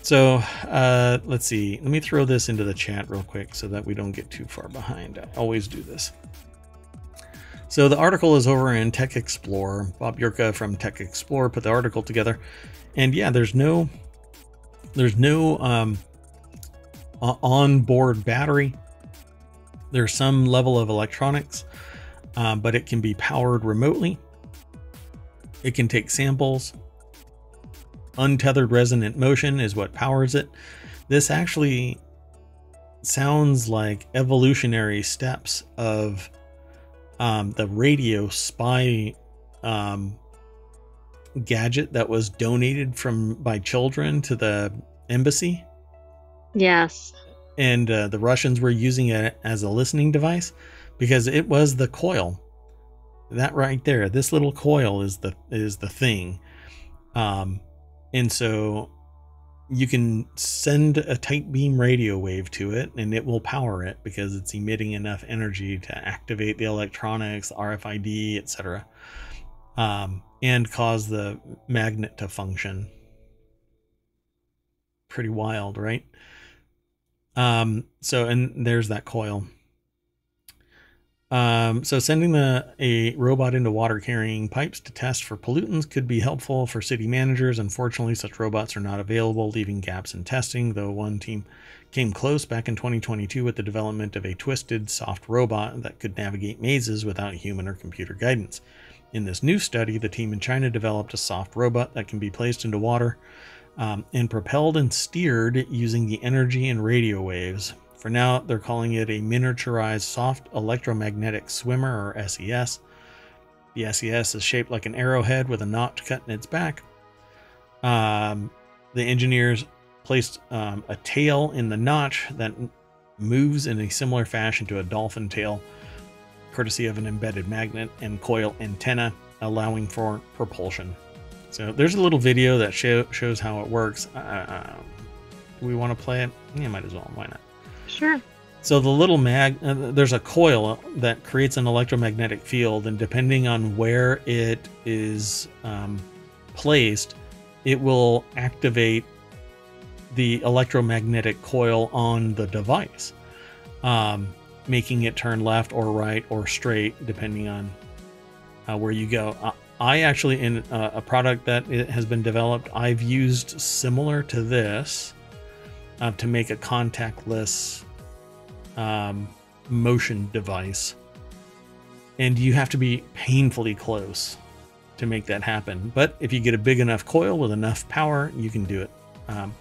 So uh, let's see. Let me throw this into the chat real quick so that we don't get too far behind. I always do this. So the article is over in Tech Explorer. Bob Yirka from Tech Explorer put the article together. And yeah, there's no There's no um, on-board battery. There's some level of electronics, uh, but it can be powered remotely. It can take samples. Untethered resonant motion is what powers it. This actually sounds like evolutionary steps of um, the radio spy um, gadget that was donated from by children to the embassy. Yes. And uh, the Russians were using it as a listening device because it was the coil. That right there, this little coil is the is the thing. Um, and so you can send a tight beam radio wave to it and it will power it because it's emitting enough energy to activate the electronics, RFID, etc. Um, and cause the magnet to function. Pretty wild, right? Um, so, and there's that coil. Um, so sending the, a robot into water carrying pipes to test for pollutants could be helpful for city managers. Unfortunately, such robots are not available, leaving gaps in testing, though one team came close back in 2022 with the development of a twisted soft robot that could navigate mazes without human or computer guidance. In this new study, the team in China developed a soft robot that can be placed into water um, and propelled and steered using the energy and radio waves. For now, they're calling it a miniaturized soft electromagnetic swimmer or SES. The SES is shaped like an arrowhead with a notch cut in its back. Um, the engineers placed um, a tail in the notch that moves in a similar fashion to a dolphin tail, courtesy of an embedded magnet and coil antenna, allowing for propulsion. So there's a little video that show, shows how it works. Uh, we want to play it? Yeah, might as well. Why not? Sure. So the little mag, uh, there's a coil that creates an electromagnetic field, and depending on where it is um, placed, it will activate the electromagnetic coil on the device, um, making it turn left or right or straight depending on uh, where you go. Uh, I actually, in uh, a product that has been developed, I've used similar to this uh, to make a contactless um, motion device. And you have to be painfully close to make that happen. But if you get a big enough coil with enough power, you can do it. Um,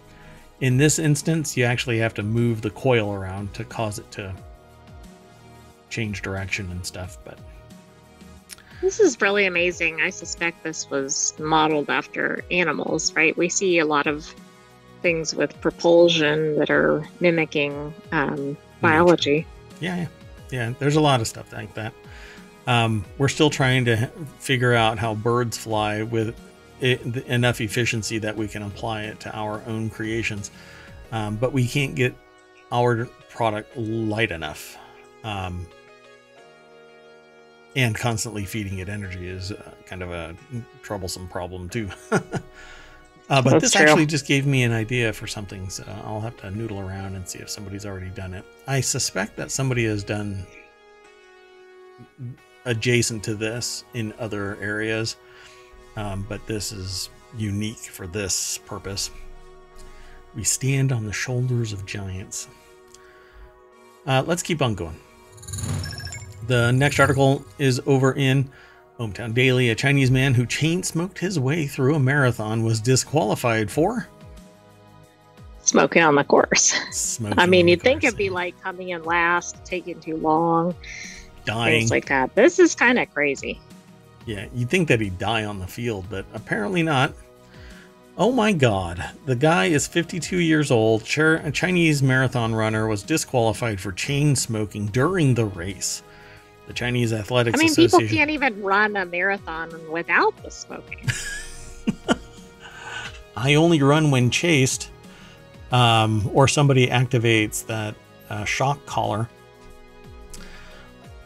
in this instance, you actually have to move the coil around to cause it to change direction and stuff. But this is really amazing. I suspect this was modeled after animals, right? We see a lot of things with propulsion that are mimicking um, biology. Yeah, yeah, yeah. There's a lot of stuff like that. Um, we're still trying to figure out how birds fly with it, enough efficiency that we can apply it to our own creations. Um, but we can't get our product light enough. Um, and constantly feeding it energy is uh, kind of a troublesome problem too. Uh, but That's this true. actually just gave me an idea for something, so I'll have to noodle around and see if somebody's already done it. I suspect that somebody has done adjacent to this in other areas, um, but this is unique for this purpose. We stand on the shoulders of giants. Uh, let's keep on going. The next article is over in ohmTown Daily, a Chinese man who chain smoked his way through a marathon was disqualified for smoking on the course. Smoking I mean, you'd think it'd be like coming in last, taking too long, dying, things like that. This is kind of crazy. Yeah, you'd think that he'd die on the field, but apparently not. Oh my god, the guy is 52 years old. A Chinese marathon runner was disqualified for chain smoking during the race. The Chinese Athletics I mean, people can't even run a marathon without the smoking. I only run when chased, um, or somebody activates that uh, shock collar.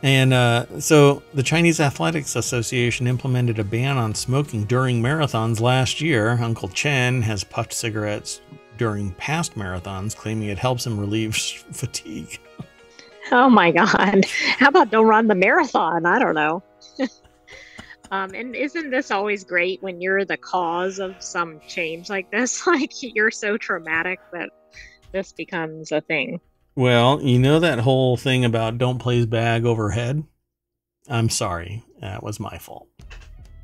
And uh, so the Chinese Athletics Association implemented a ban on smoking during marathons last year. Uncle Chen has puffed cigarettes during past marathons, claiming it helps him relieve fatigue. Oh my God. How about don't run the marathon? I don't know. Um, and isn't this always great when you're the cause of some change like this? Like you're so traumatic that this becomes a thing. Well, you know that whole thing about don't place bag overhead? I'm sorry. That was my fault.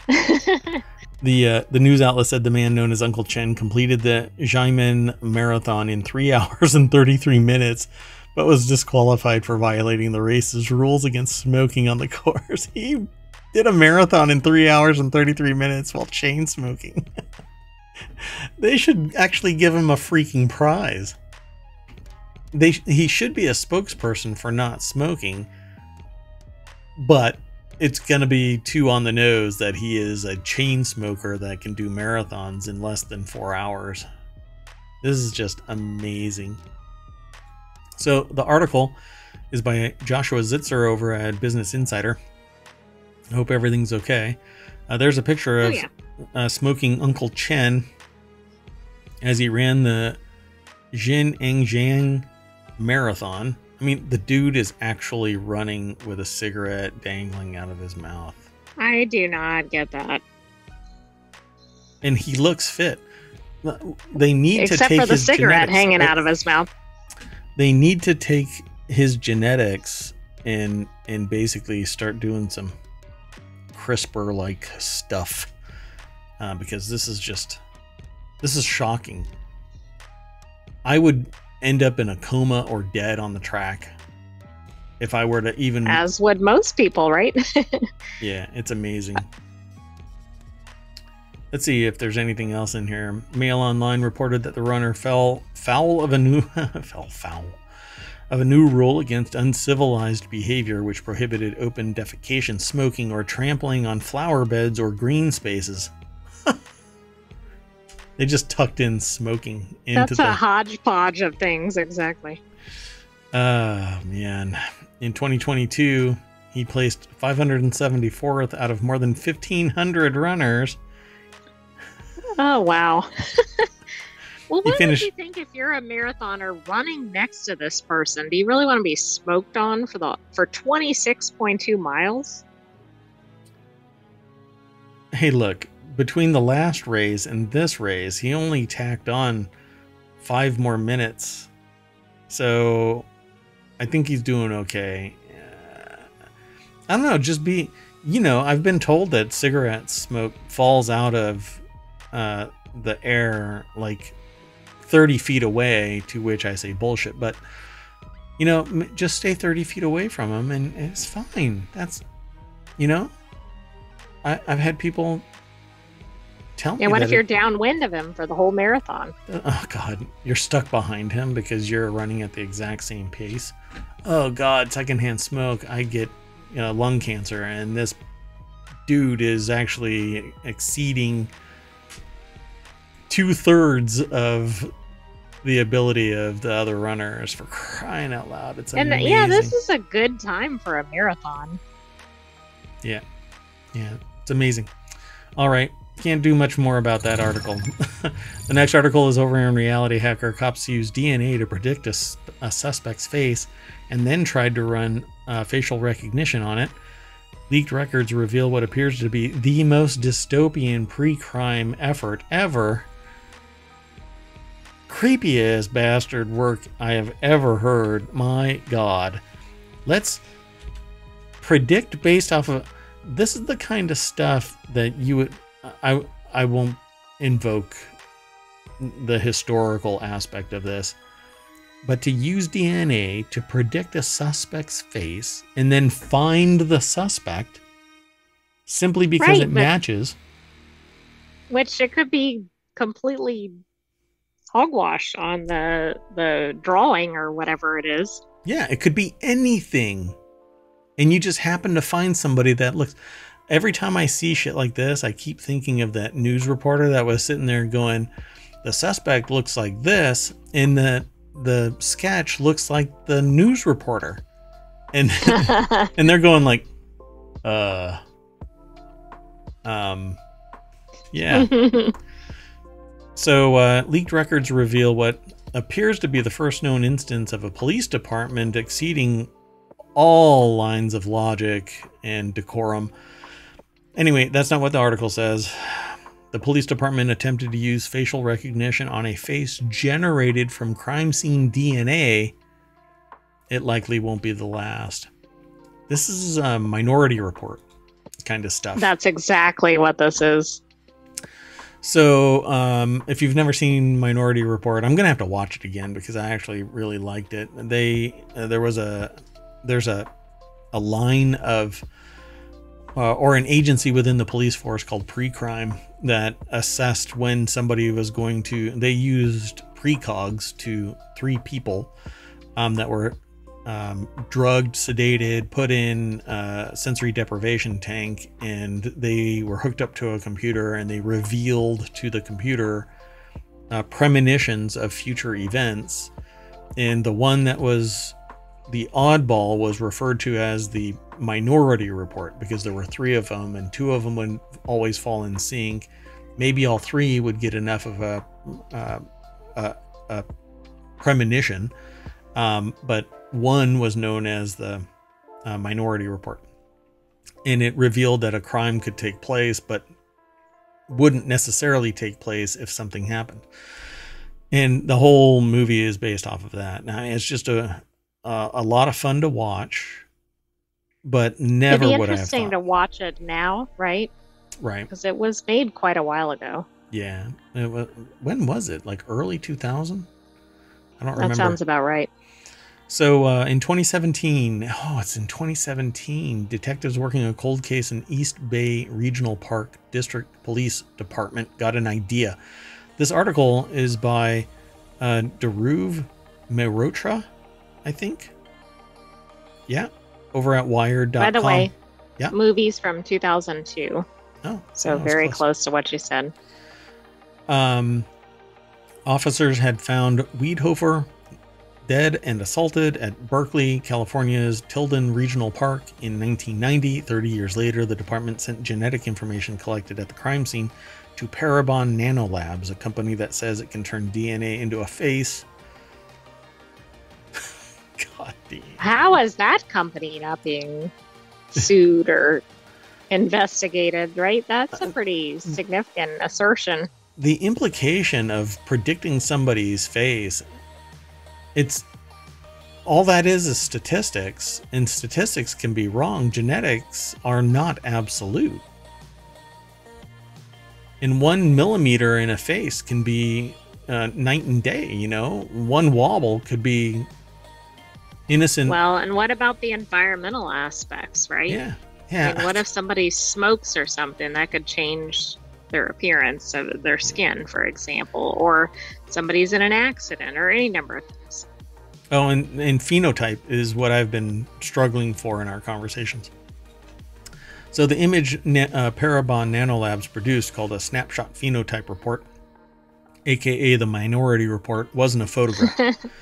the uh, the news outlet said the man known as Uncle Chen completed the Xiamen marathon in 3 hours and 33 minutes but was disqualified for violating the race's rules against smoking on the course. He did a marathon in 3 hours and 33 minutes while chain smoking. they should actually give him a freaking prize. They he should be a spokesperson for not smoking. But it's going to be too on the nose that he is a chain smoker that can do marathons in less than 4 hours. This is just amazing. So the article is by Joshua Zitser over at Business Insider. I hope everything's okay. Uh, there's a picture of oh, yeah. uh, smoking Uncle Chen as he ran the Jianjiang Marathon. I mean, the dude is actually running with a cigarette dangling out of his mouth. I do not get that. And he looks fit. They need Except to take for the cigarette genetics. hanging out of his mouth they need to take his genetics and and basically start doing some CRISPR like stuff uh, because this is just this is shocking. I would end up in a coma or dead on the track if I were to even as would most people, right? yeah, it's amazing. Let's see if there's anything else in here. Mail Online reported that the runner fell foul of a new fell foul of a new rule against uncivilized behavior which prohibited open defecation, smoking, or trampling on flower beds or green spaces. they just tucked in smoking into That's the... a hodgepodge of things, exactly. Oh, man. In 2022, he placed 574th out of more than 1,500 runners Oh wow. well, what finished... do you think if you're a marathoner running next to this person? Do you really want to be smoked on for the for 26.2 miles? Hey, look, between the last race and this race, he only tacked on 5 more minutes. So, I think he's doing okay. Uh, I don't know, just be you know, I've been told that cigarette smoke falls out of uh, the air like 30 feet away, to which I say bullshit. But, you know, just stay 30 feet away from them and it's fine. That's, you know, I, have had people tell me. And what if you're it, downwind of him for the whole marathon? Oh, God. You're stuck behind him because you're running at the exact same pace. Oh, God. Secondhand smoke. I get you know, lung cancer. And this dude is actually exceeding two thirds of the ability of the other runners for crying out loud. It's and amazing. yeah, this is a good time for a marathon. Yeah, yeah, it's amazing. All right, can't do much more about that article. the next article is over in Reality Hacker. Cops use DNA to predict a, a suspect's face and then tried to run uh, facial recognition on it. Leaked records reveal what appears to be the most dystopian pre crime effort ever creepy ass bastard work I have ever heard. My God. Let's predict based off of this is the kind of stuff that you would I I won't invoke the historical aspect of this. But to use DNA to predict a suspect's face and then find the suspect simply because right, it matches. Which it could be completely hogwash on the the drawing or whatever it is. Yeah, it could be anything. And you just happen to find somebody that looks every time I see shit like this, I keep thinking of that news reporter that was sitting there going, the suspect looks like this, and the the sketch looks like the news reporter. And and they're going like, uh um yeah. So, uh, leaked records reveal what appears to be the first known instance of a police department exceeding all lines of logic and decorum. Anyway, that's not what the article says. The police department attempted to use facial recognition on a face generated from crime scene DNA. It likely won't be the last. This is a minority report kind of stuff. That's exactly what this is. So, um, if you've never seen Minority Report, I'm gonna have to watch it again because I actually really liked it. They uh, there was a there's a a line of uh, or an agency within the police force called pre-crime that assessed when somebody was going to. They used precogs to three people um, that were um, drugged, sedated, put in a sensory deprivation tank, and they were hooked up to a computer and they revealed to the computer uh, premonitions of future events. And the one that was the oddball was referred to as the minority report because there were three of them and two of them would always fall in sync. Maybe all three would get enough of a, uh, a, a premonition, um, but one was known as the uh, Minority Report. And it revealed that a crime could take place, but wouldn't necessarily take place if something happened. And the whole movie is based off of that. Now, it's just a a, a lot of fun to watch, but never It'd be would I have interesting to watch it now, right? right? Because it was made quite a while ago. Yeah. It wa- when was it? Like early 2000? I don't That remember. That sounds about right. So uh, in 2017, oh, it's in 2017, detectives working a cold case in East Bay Regional Park District Police Department got an idea. This article is by uh, Dhruv Mehrotra, I think. Yeah, over at Wired.com. By the way, Yeah. movies from 2002. oh, So very close. close to what you said. Um, officers had found Weidhofer dead and assaulted at Berkeley, California's Tilden Regional Park in 1990. 30 years later, the department sent genetic information collected at the crime scene to Parabon Nanolabs, a company that says it can turn DNA into a face. God damn. How is that company not being sued or investigated, right? That's a uh, pretty mm. significant assertion. the implication of predicting somebody's face it's all that is is statistics and statistics can be wrong. Genetics are not absolute. And one millimeter in a face can be uh, night and day you know? One wobble could be innocent. Well, and what about the environmental aspects, right? yeah. Yeah. what if somebody smokes or something? That could change their appearance of their skin, for example, or somebody's in an accident or any number of things. Oh, and, and phenotype is what I've been struggling for in our conversations. So the image na- uh, Parabon Nanolabs produced, called a snapshot phenotype report, aka the Minority Report, wasn't a photograph.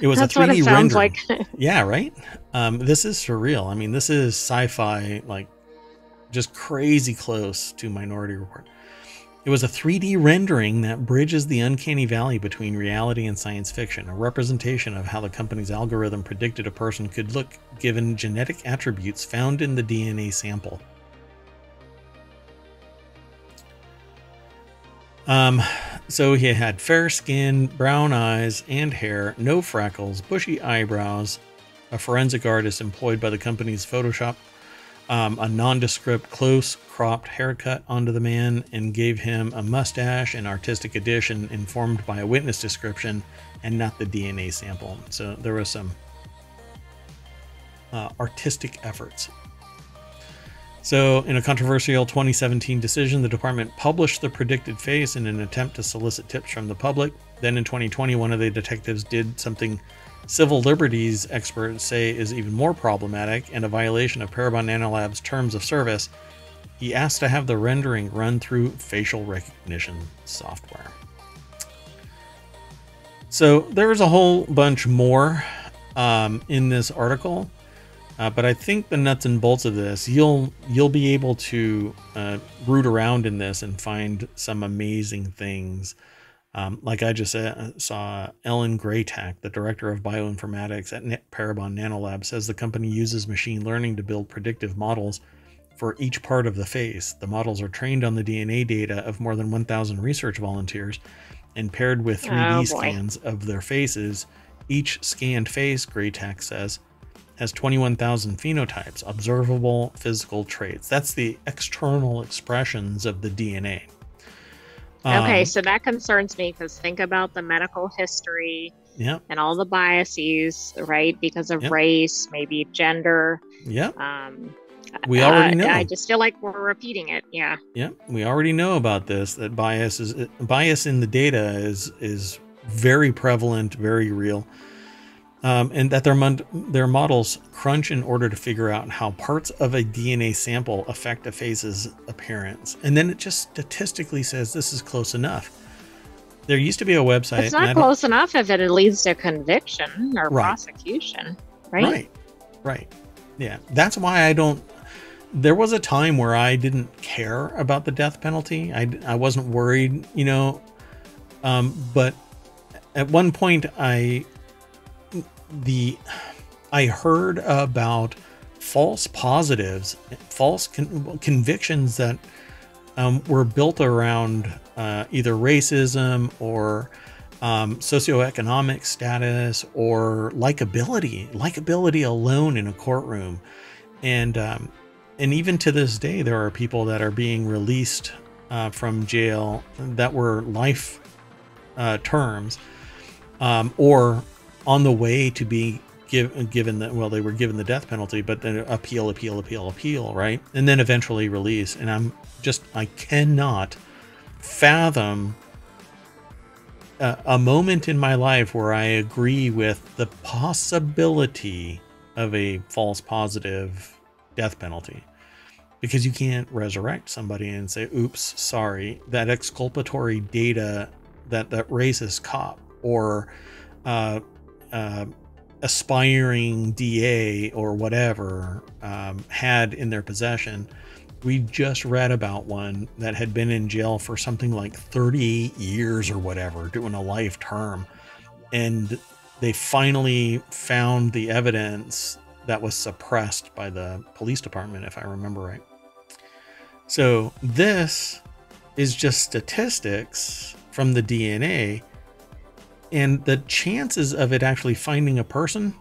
It was That's a 3D what it sounds rendering. like. Yeah, right. Um, this is surreal. I mean, this is sci-fi, like just crazy close to Minority Report. It was a 3D rendering that bridges the uncanny valley between reality and science fiction, a representation of how the company's algorithm predicted a person could look given genetic attributes found in the DNA sample. Um, so he had fair skin, brown eyes and hair, no freckles, bushy eyebrows, a forensic artist employed by the company's Photoshop, um, a nondescript, close cropped haircut onto the man, and gave him a mustache and artistic addition informed by a witness description and not the DNA sample. So there was some uh, artistic efforts. So, in a controversial 2017 decision, the department published the predicted face in an attempt to solicit tips from the public. Then in 2020, one of the detectives did something civil liberties experts say is even more problematic and a violation of Parabon Nanolab's terms of service. He asked to have the rendering run through facial recognition software. So there's a whole bunch more um, in this article, uh, but I think the nuts and bolts of this, you'll you'll be able to uh, root around in this and find some amazing things. Um, like I just uh, saw Ellen Greytak, the director of bioinformatics at Parabon Nanolab, says the company uses machine learning to build predictive models for each part of the face. The models are trained on the DNA data of more than 1,000 research volunteers and paired with 3D Oh, scans of their faces. Each scanned face, Graytax says, has 21,000 phenotypes, observable physical traits. That's the external expressions of the DNA. Okay, Um, so that concerns me because think about the medical history Yep, and all the biases, right? Because of Yep. race, maybe gender. Yeah. Um, We already uh, know. I just feel like we're repeating it. Yeah. yep. We already know about this. That bias is bias in the data is is very prevalent, very real, um, and that their mon- their models crunch in order to figure out how parts of a DNA sample affect a phase's appearance, and then it just statistically says this is close enough. There used to be a website. It's not close enough if it leads to conviction or Right. prosecution, right? Right. Right. Yeah. That's why I don't. There was a time where I didn't care about the death penalty. I, I wasn't worried, you know. Um, but at one point, I the I heard about false positives, false con- convictions that um, were built around uh, either racism or um, socioeconomic status or likability, likability alone in a courtroom, and um, and even to this day, there are people that are being released uh, from jail that were life uh, terms, um, or on the way to be give, given that well they were given the death penalty, but then appeal, appeal, appeal, appeal, right, and then eventually release. And I'm just I cannot fathom a, a moment in my life where I agree with the possibility of a false positive death penalty. Because you can't resurrect somebody and say, oops, sorry, that exculpatory data that that racist cop or uh, uh, aspiring DA or whatever um, had in their possession. We just read about one that had been in jail for something like 38 years or whatever, doing a life term. And they finally found the evidence that was suppressed by the police department, if I remember right. So this is just statistics from the DNA, and the chances of it actually finding a person,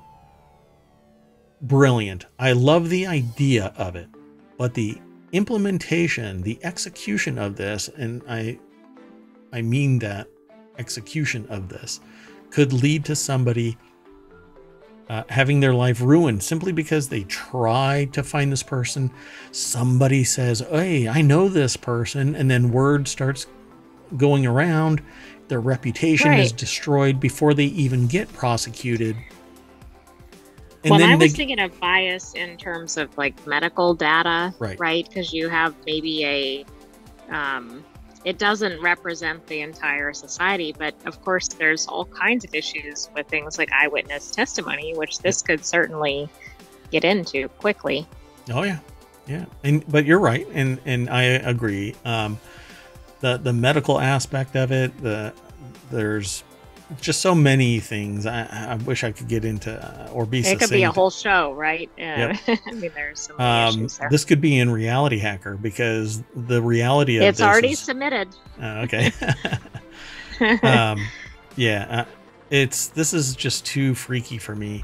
brilliant. I love the idea of it, but the implementation, the execution of this, and I, I mean that execution of this, could lead to somebody uh, having their life ruined simply because they tried to find this person. Somebody says, Hey, I know this person. And then word starts going around. Their reputation is destroyed before they even get prosecuted. And well, I then they, was thinking of bias in terms of like medical data, Right. Right, because you have maybe a, um, it doesn't represent the entire society, but of course, there's all kinds of issues with things like eyewitness testimony, which this could certainly get into quickly. Oh yeah, yeah. And but you're right, and and I agree. Um, the the medical aspect of it, the there's just so many things. I, I wish I could get into uh, or be. It could be a whole show, right? Uh, I mean, there's so Um, issues there. this could be in Reality Hacker because the reality of It's already is- submitted. uh, okay. um, yeah, uh, it's this is just too freaky for me.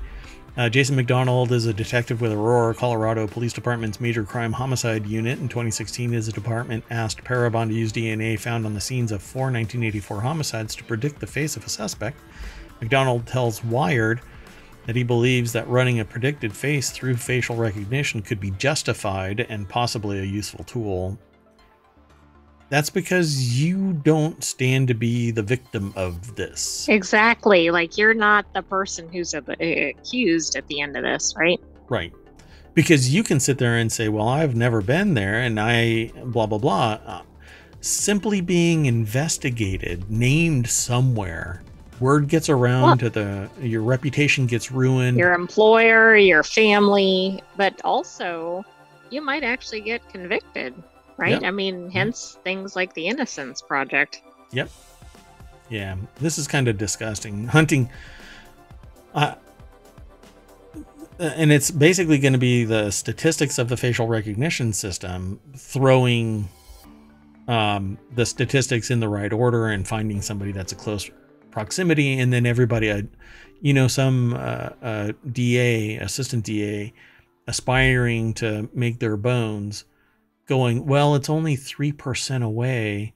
Uh, Jason McDonald is a detective with Aurora, Colorado Police Department's Major Crime Homicide Unit. In 2016, his department asked Parabon to use DNA found on the scenes of four 1984 homicides to predict the face of a suspect. McDonald tells Wired that he believes that running a predicted face through facial recognition could be justified and possibly a useful tool. That's because you don't stand to be the victim of this. exactly. Like you're not the person who's ab- accused at the end of this, right? Right. Because you can sit there and say, well, I've never been there and I blah, blah, blah. Uh, simply being investigated, named somewhere, word gets around Well- to the, your reputation gets ruined. Your employer, your family, but also you might actually get convicted, right? Yep. I mean, hence things like the Innocence Project. Yep. Yeah, this is kind of disgusting. Hunting. Uh, and it's basically going to be the statistics of the facial recognition system throwing um, the statistics in the right order and finding somebody that's a close proximity, and then everybody, uh, you know, some uh, uh, DA, assistant DA, aspiring to make their bones, going, well, it's only three percent away,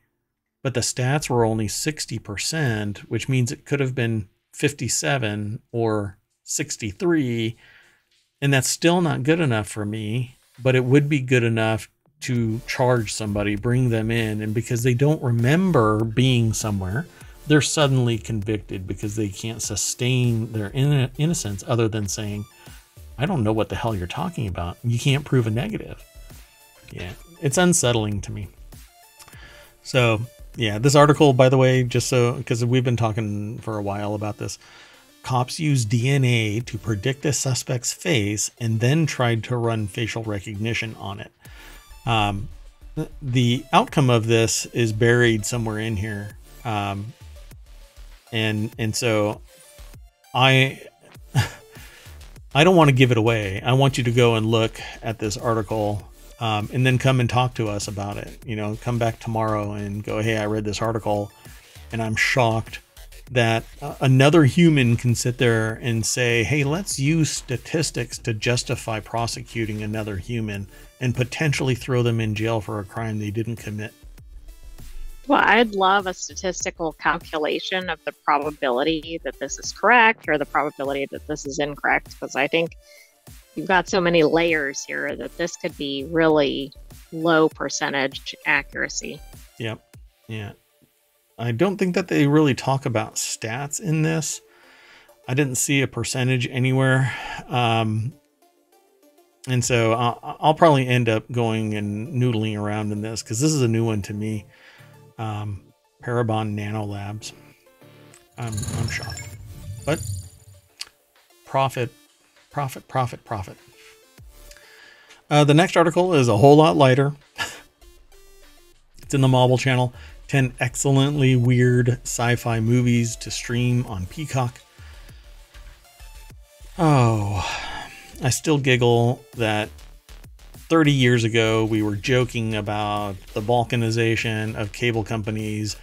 but the stats were only sixty percent, which means it could have been fifty-seven or sixty-three, and that's still not good enough for me. But it would be good enough to charge somebody, bring them in, and because they don't remember being somewhere, they're suddenly convicted because they can't sustain their in- innocence other than saying, I don't know what the hell you're talking about. You can't prove a negative. Yeah, it's unsettling to me. So, yeah, this article, by the way, just so because we've been talking for a while about this, cops used DNA to predict a suspect's face and then tried to run facial recognition on it. Um, the outcome of this is buried somewhere in here, um, and and so I I don't want to give it away. I want you to go and look at this article. Um, and then come and talk to us about it. You know, come back tomorrow and go, hey, I read this article and I'm shocked that uh, another human can sit there and say, hey, let's use statistics to justify prosecuting another human and potentially throw them in jail for a crime they didn't commit. Well, I'd love a statistical calculation of the probability that this is correct or the probability that this is incorrect, because I think you've got so many layers here that this could be really low percentage accuracy. Yep. Yeah. I don't think that they really talk about stats in this. I didn't see a percentage anywhere. Um, and so I'll, I'll, probably end up going and noodling around in this because this is a new one to me. Um, Parabon Nanolabs. I'm, I'm shocked. But profit, profit, profit, profit. Uh, the next article is a whole lot lighter. it's in the Marvel channel. 10 excellently weird sci fi movies to stream on Peacock. Oh, I still giggle that 30 years ago we were joking about the balkanization of cable companies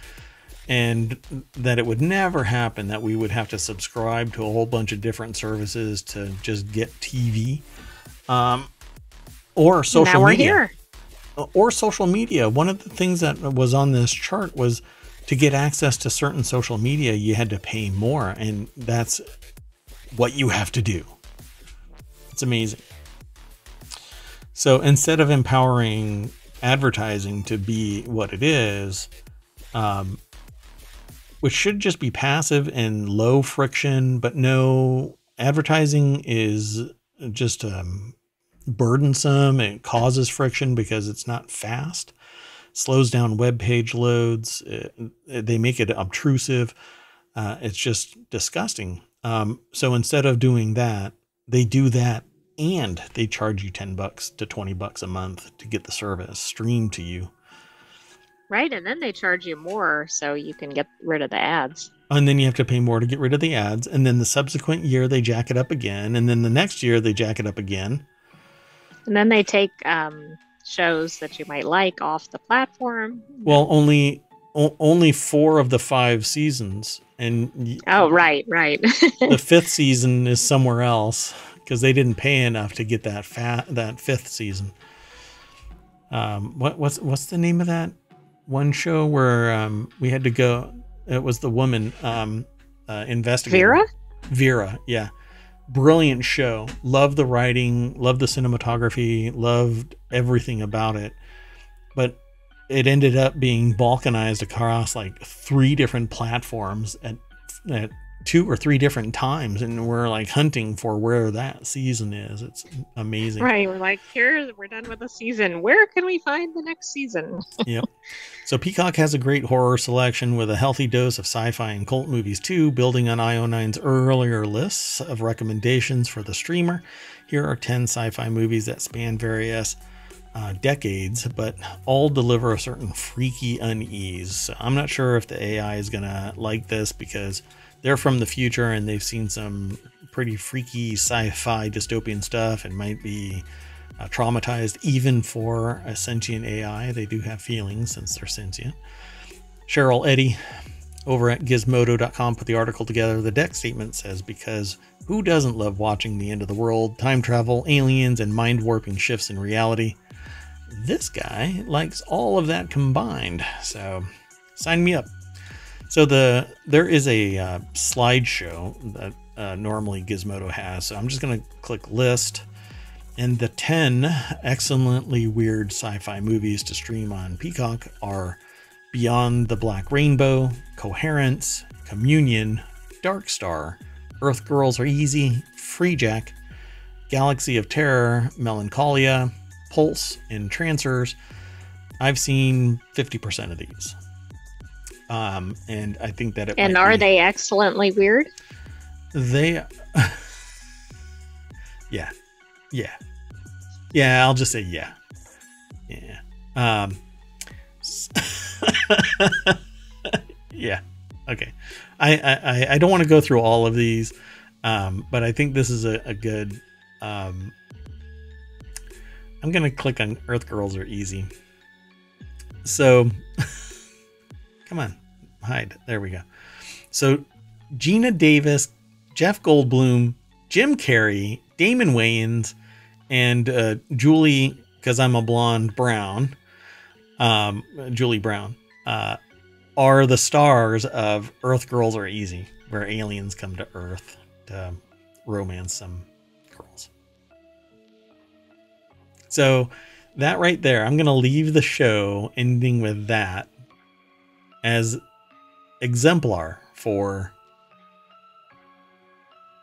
and that it would never happen that we would have to subscribe to a whole bunch of different services to just get TV um, or social now we're media. here or social media. One of the things that was on this chart was to get access to certain social media, you had to pay more, and that's what you have to do. It's amazing. So instead of empowering advertising to be what it is, um, which should just be passive and low friction, but no, advertising is just um, burdensome. It causes friction because it's not fast. Slows down web page loads. It, they make it obtrusive. Uh, it's just disgusting. Um, so instead of doing that, they do that and they charge you 10 bucks to 20 bucks a month to get the service streamed to you. Right. And then they charge you more so you can get rid of the ads. And then you have to pay more to get rid of the ads. And then the subsequent year, they jack it up again. And then the next year, they jack it up again. And then they take um, shows that you might like off the platform. Well, only o- only four of the five seasons, and oh, right, right. the fifth season is somewhere else because they didn't pay enough to get that fat that fifth season. Um, what what's what's the name of that one show where um, we had to go? It was the woman um, uh, investigator. Vera. Vera, yeah brilliant show. Love the writing, love the cinematography, loved everything about it. But it ended up being balkanized across like three different platforms at, at two or three different times and we're like hunting for where that season is. It's amazing. Right we're like here we're done with the season. Where can we find the next season? Yep. So peacock has a great horror selection with a healthy dose of sci-fi and cult movies too building on io9's earlier lists of recommendations for the streamer. Here are 10 sci-fi movies that span various uh, decades, but all deliver a certain freaky unease. So I'm not sure if the AI is gonna like this because they're from the future and they've seen some pretty freaky sci-fi dystopian stuff and might be uh, traumatized even for a sentient AI. They do have feelings since they're sentient. Cheryl Eddy over at gizmodo.com put the article together. The deck statement says because who doesn't love watching the end of the world, time travel, aliens, and mind warping shifts in reality? This guy likes all of that combined. So sign me up. So the there is a uh, slideshow that uh, normally Gizmodo has. So I'm just going to click list and the 10 excellently weird sci-fi movies to stream on Peacock are Beyond the Black Rainbow, Coherence, Communion, Dark Star, Earth Girls Are Easy, Freejack, Galaxy of Terror, Melancholia, Pulse, and Trancers. I've seen 50% of these. Um, and I think that it And are be, they excellently weird? They Yeah. Yeah. Yeah, I'll just say yeah. Yeah. Um yeah. Okay. I, I, I don't want to go through all of these, um, but I think this is a, a good. Um, I'm going to click on Earth Girls Are Easy. So, come on, hide. There we go. So, Geena Davis, Jeff Goldblum, Jim Carrey, Damon Wayans, and uh, Julie, because I'm a blonde Brown, um, Julie Brown, uh, are the stars of Earth Girls Are Easy, where aliens come to Earth to romance some girls. So that right there, I'm gonna leave the show ending with that as exemplar for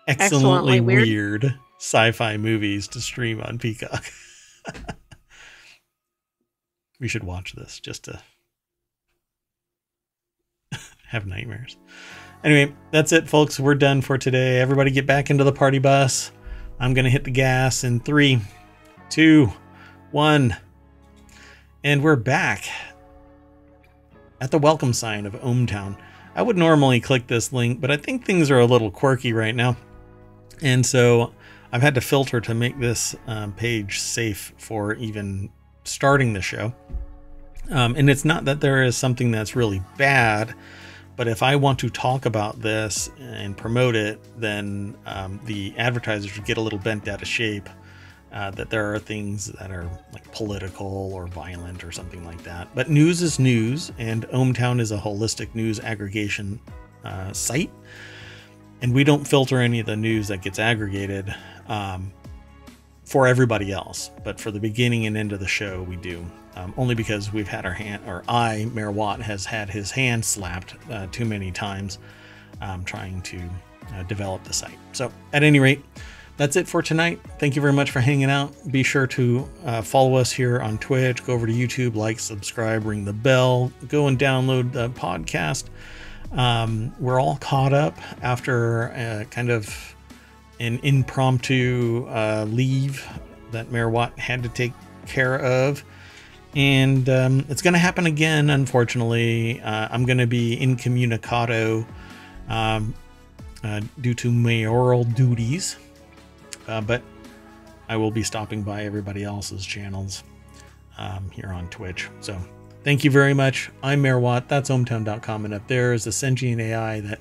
excellently, Excellently weird. weird sci-fi movies to stream on Peacock. we should watch this just to have nightmares. Anyway, that's it, folks. We're done for today. Everybody get back into the party bus. I'm going to hit the gas in three, two, one. And we're back at the welcome sign of ohmTown. I would normally click this link, but I think things are a little quirky right now. And so I've had to filter to make this um, page safe for even starting the show. Um, and it's not that there is something that's really bad, but if I want to talk about this and promote it, then um, the advertisers would get a little bent out of shape. Uh, that there are things that are like political or violent or something like that. But news is news, and ohmTown is a holistic news aggregation uh, site. And we don't filter any of the news that gets aggregated um, for everybody else. But for the beginning and end of the show, we do. Um, only because we've had our hand, or I, Mayor Watt, has had his hand slapped uh, too many times um, trying to uh, develop the site. So, at any rate, that's it for tonight. Thank you very much for hanging out. Be sure to uh, follow us here on Twitch. Go over to YouTube, like, subscribe, ring the bell. Go and download the podcast. Um, we're all caught up after uh, kind of an impromptu uh, leave that Mayor Watt had to take care of. And um, it's going to happen again, unfortunately. Uh, I'm going to be incommunicado um, uh, due to mayoral duties. Uh, but I will be stopping by everybody else's channels um, here on Twitch. So thank you very much. I'm Mayor Watt. That's ohmtown.com. And up there is the sentient AI that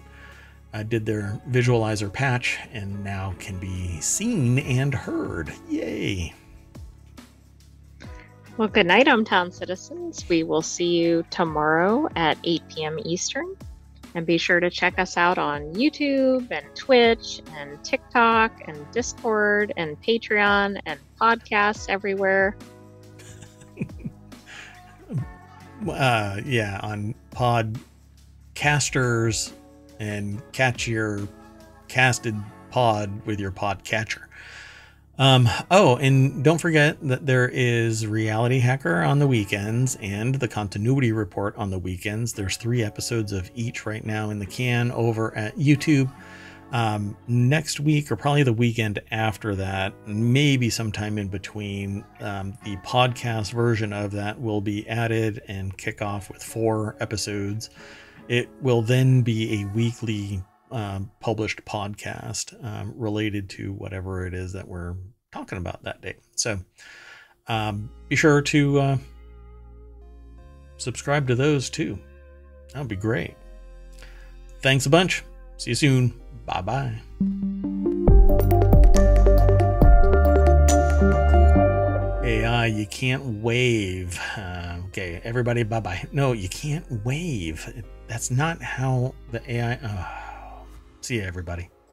uh, did their visualizer patch and now can be seen and heard. Yay. Well, good night, ohmTown citizens. We will see you tomorrow at 8 p.m. Eastern. And be sure to check us out on YouTube and Twitch and TikTok and Discord and Patreon and podcasts everywhere. Uh, yeah, on podcasters and catch your casted pod with your pod catcher. Um, oh, and don't forget that there is Reality Hacker on the weekends and the Continuity Report on the weekends. There's three episodes of each right now in the can over at YouTube. Um, next week, or probably the weekend after that, maybe sometime in between, um, the podcast version of that will be added and kick off with four episodes. It will then be a weekly um, published podcast um, related to whatever it is that we're talking about that day. So um, be sure to uh, subscribe to those too. That would be great. Thanks a bunch. See you soon. Bye bye. AI, you can't wave. Uh, okay, everybody, bye bye. No, you can't wave. That's not how the AI. Oh. See you, everybody.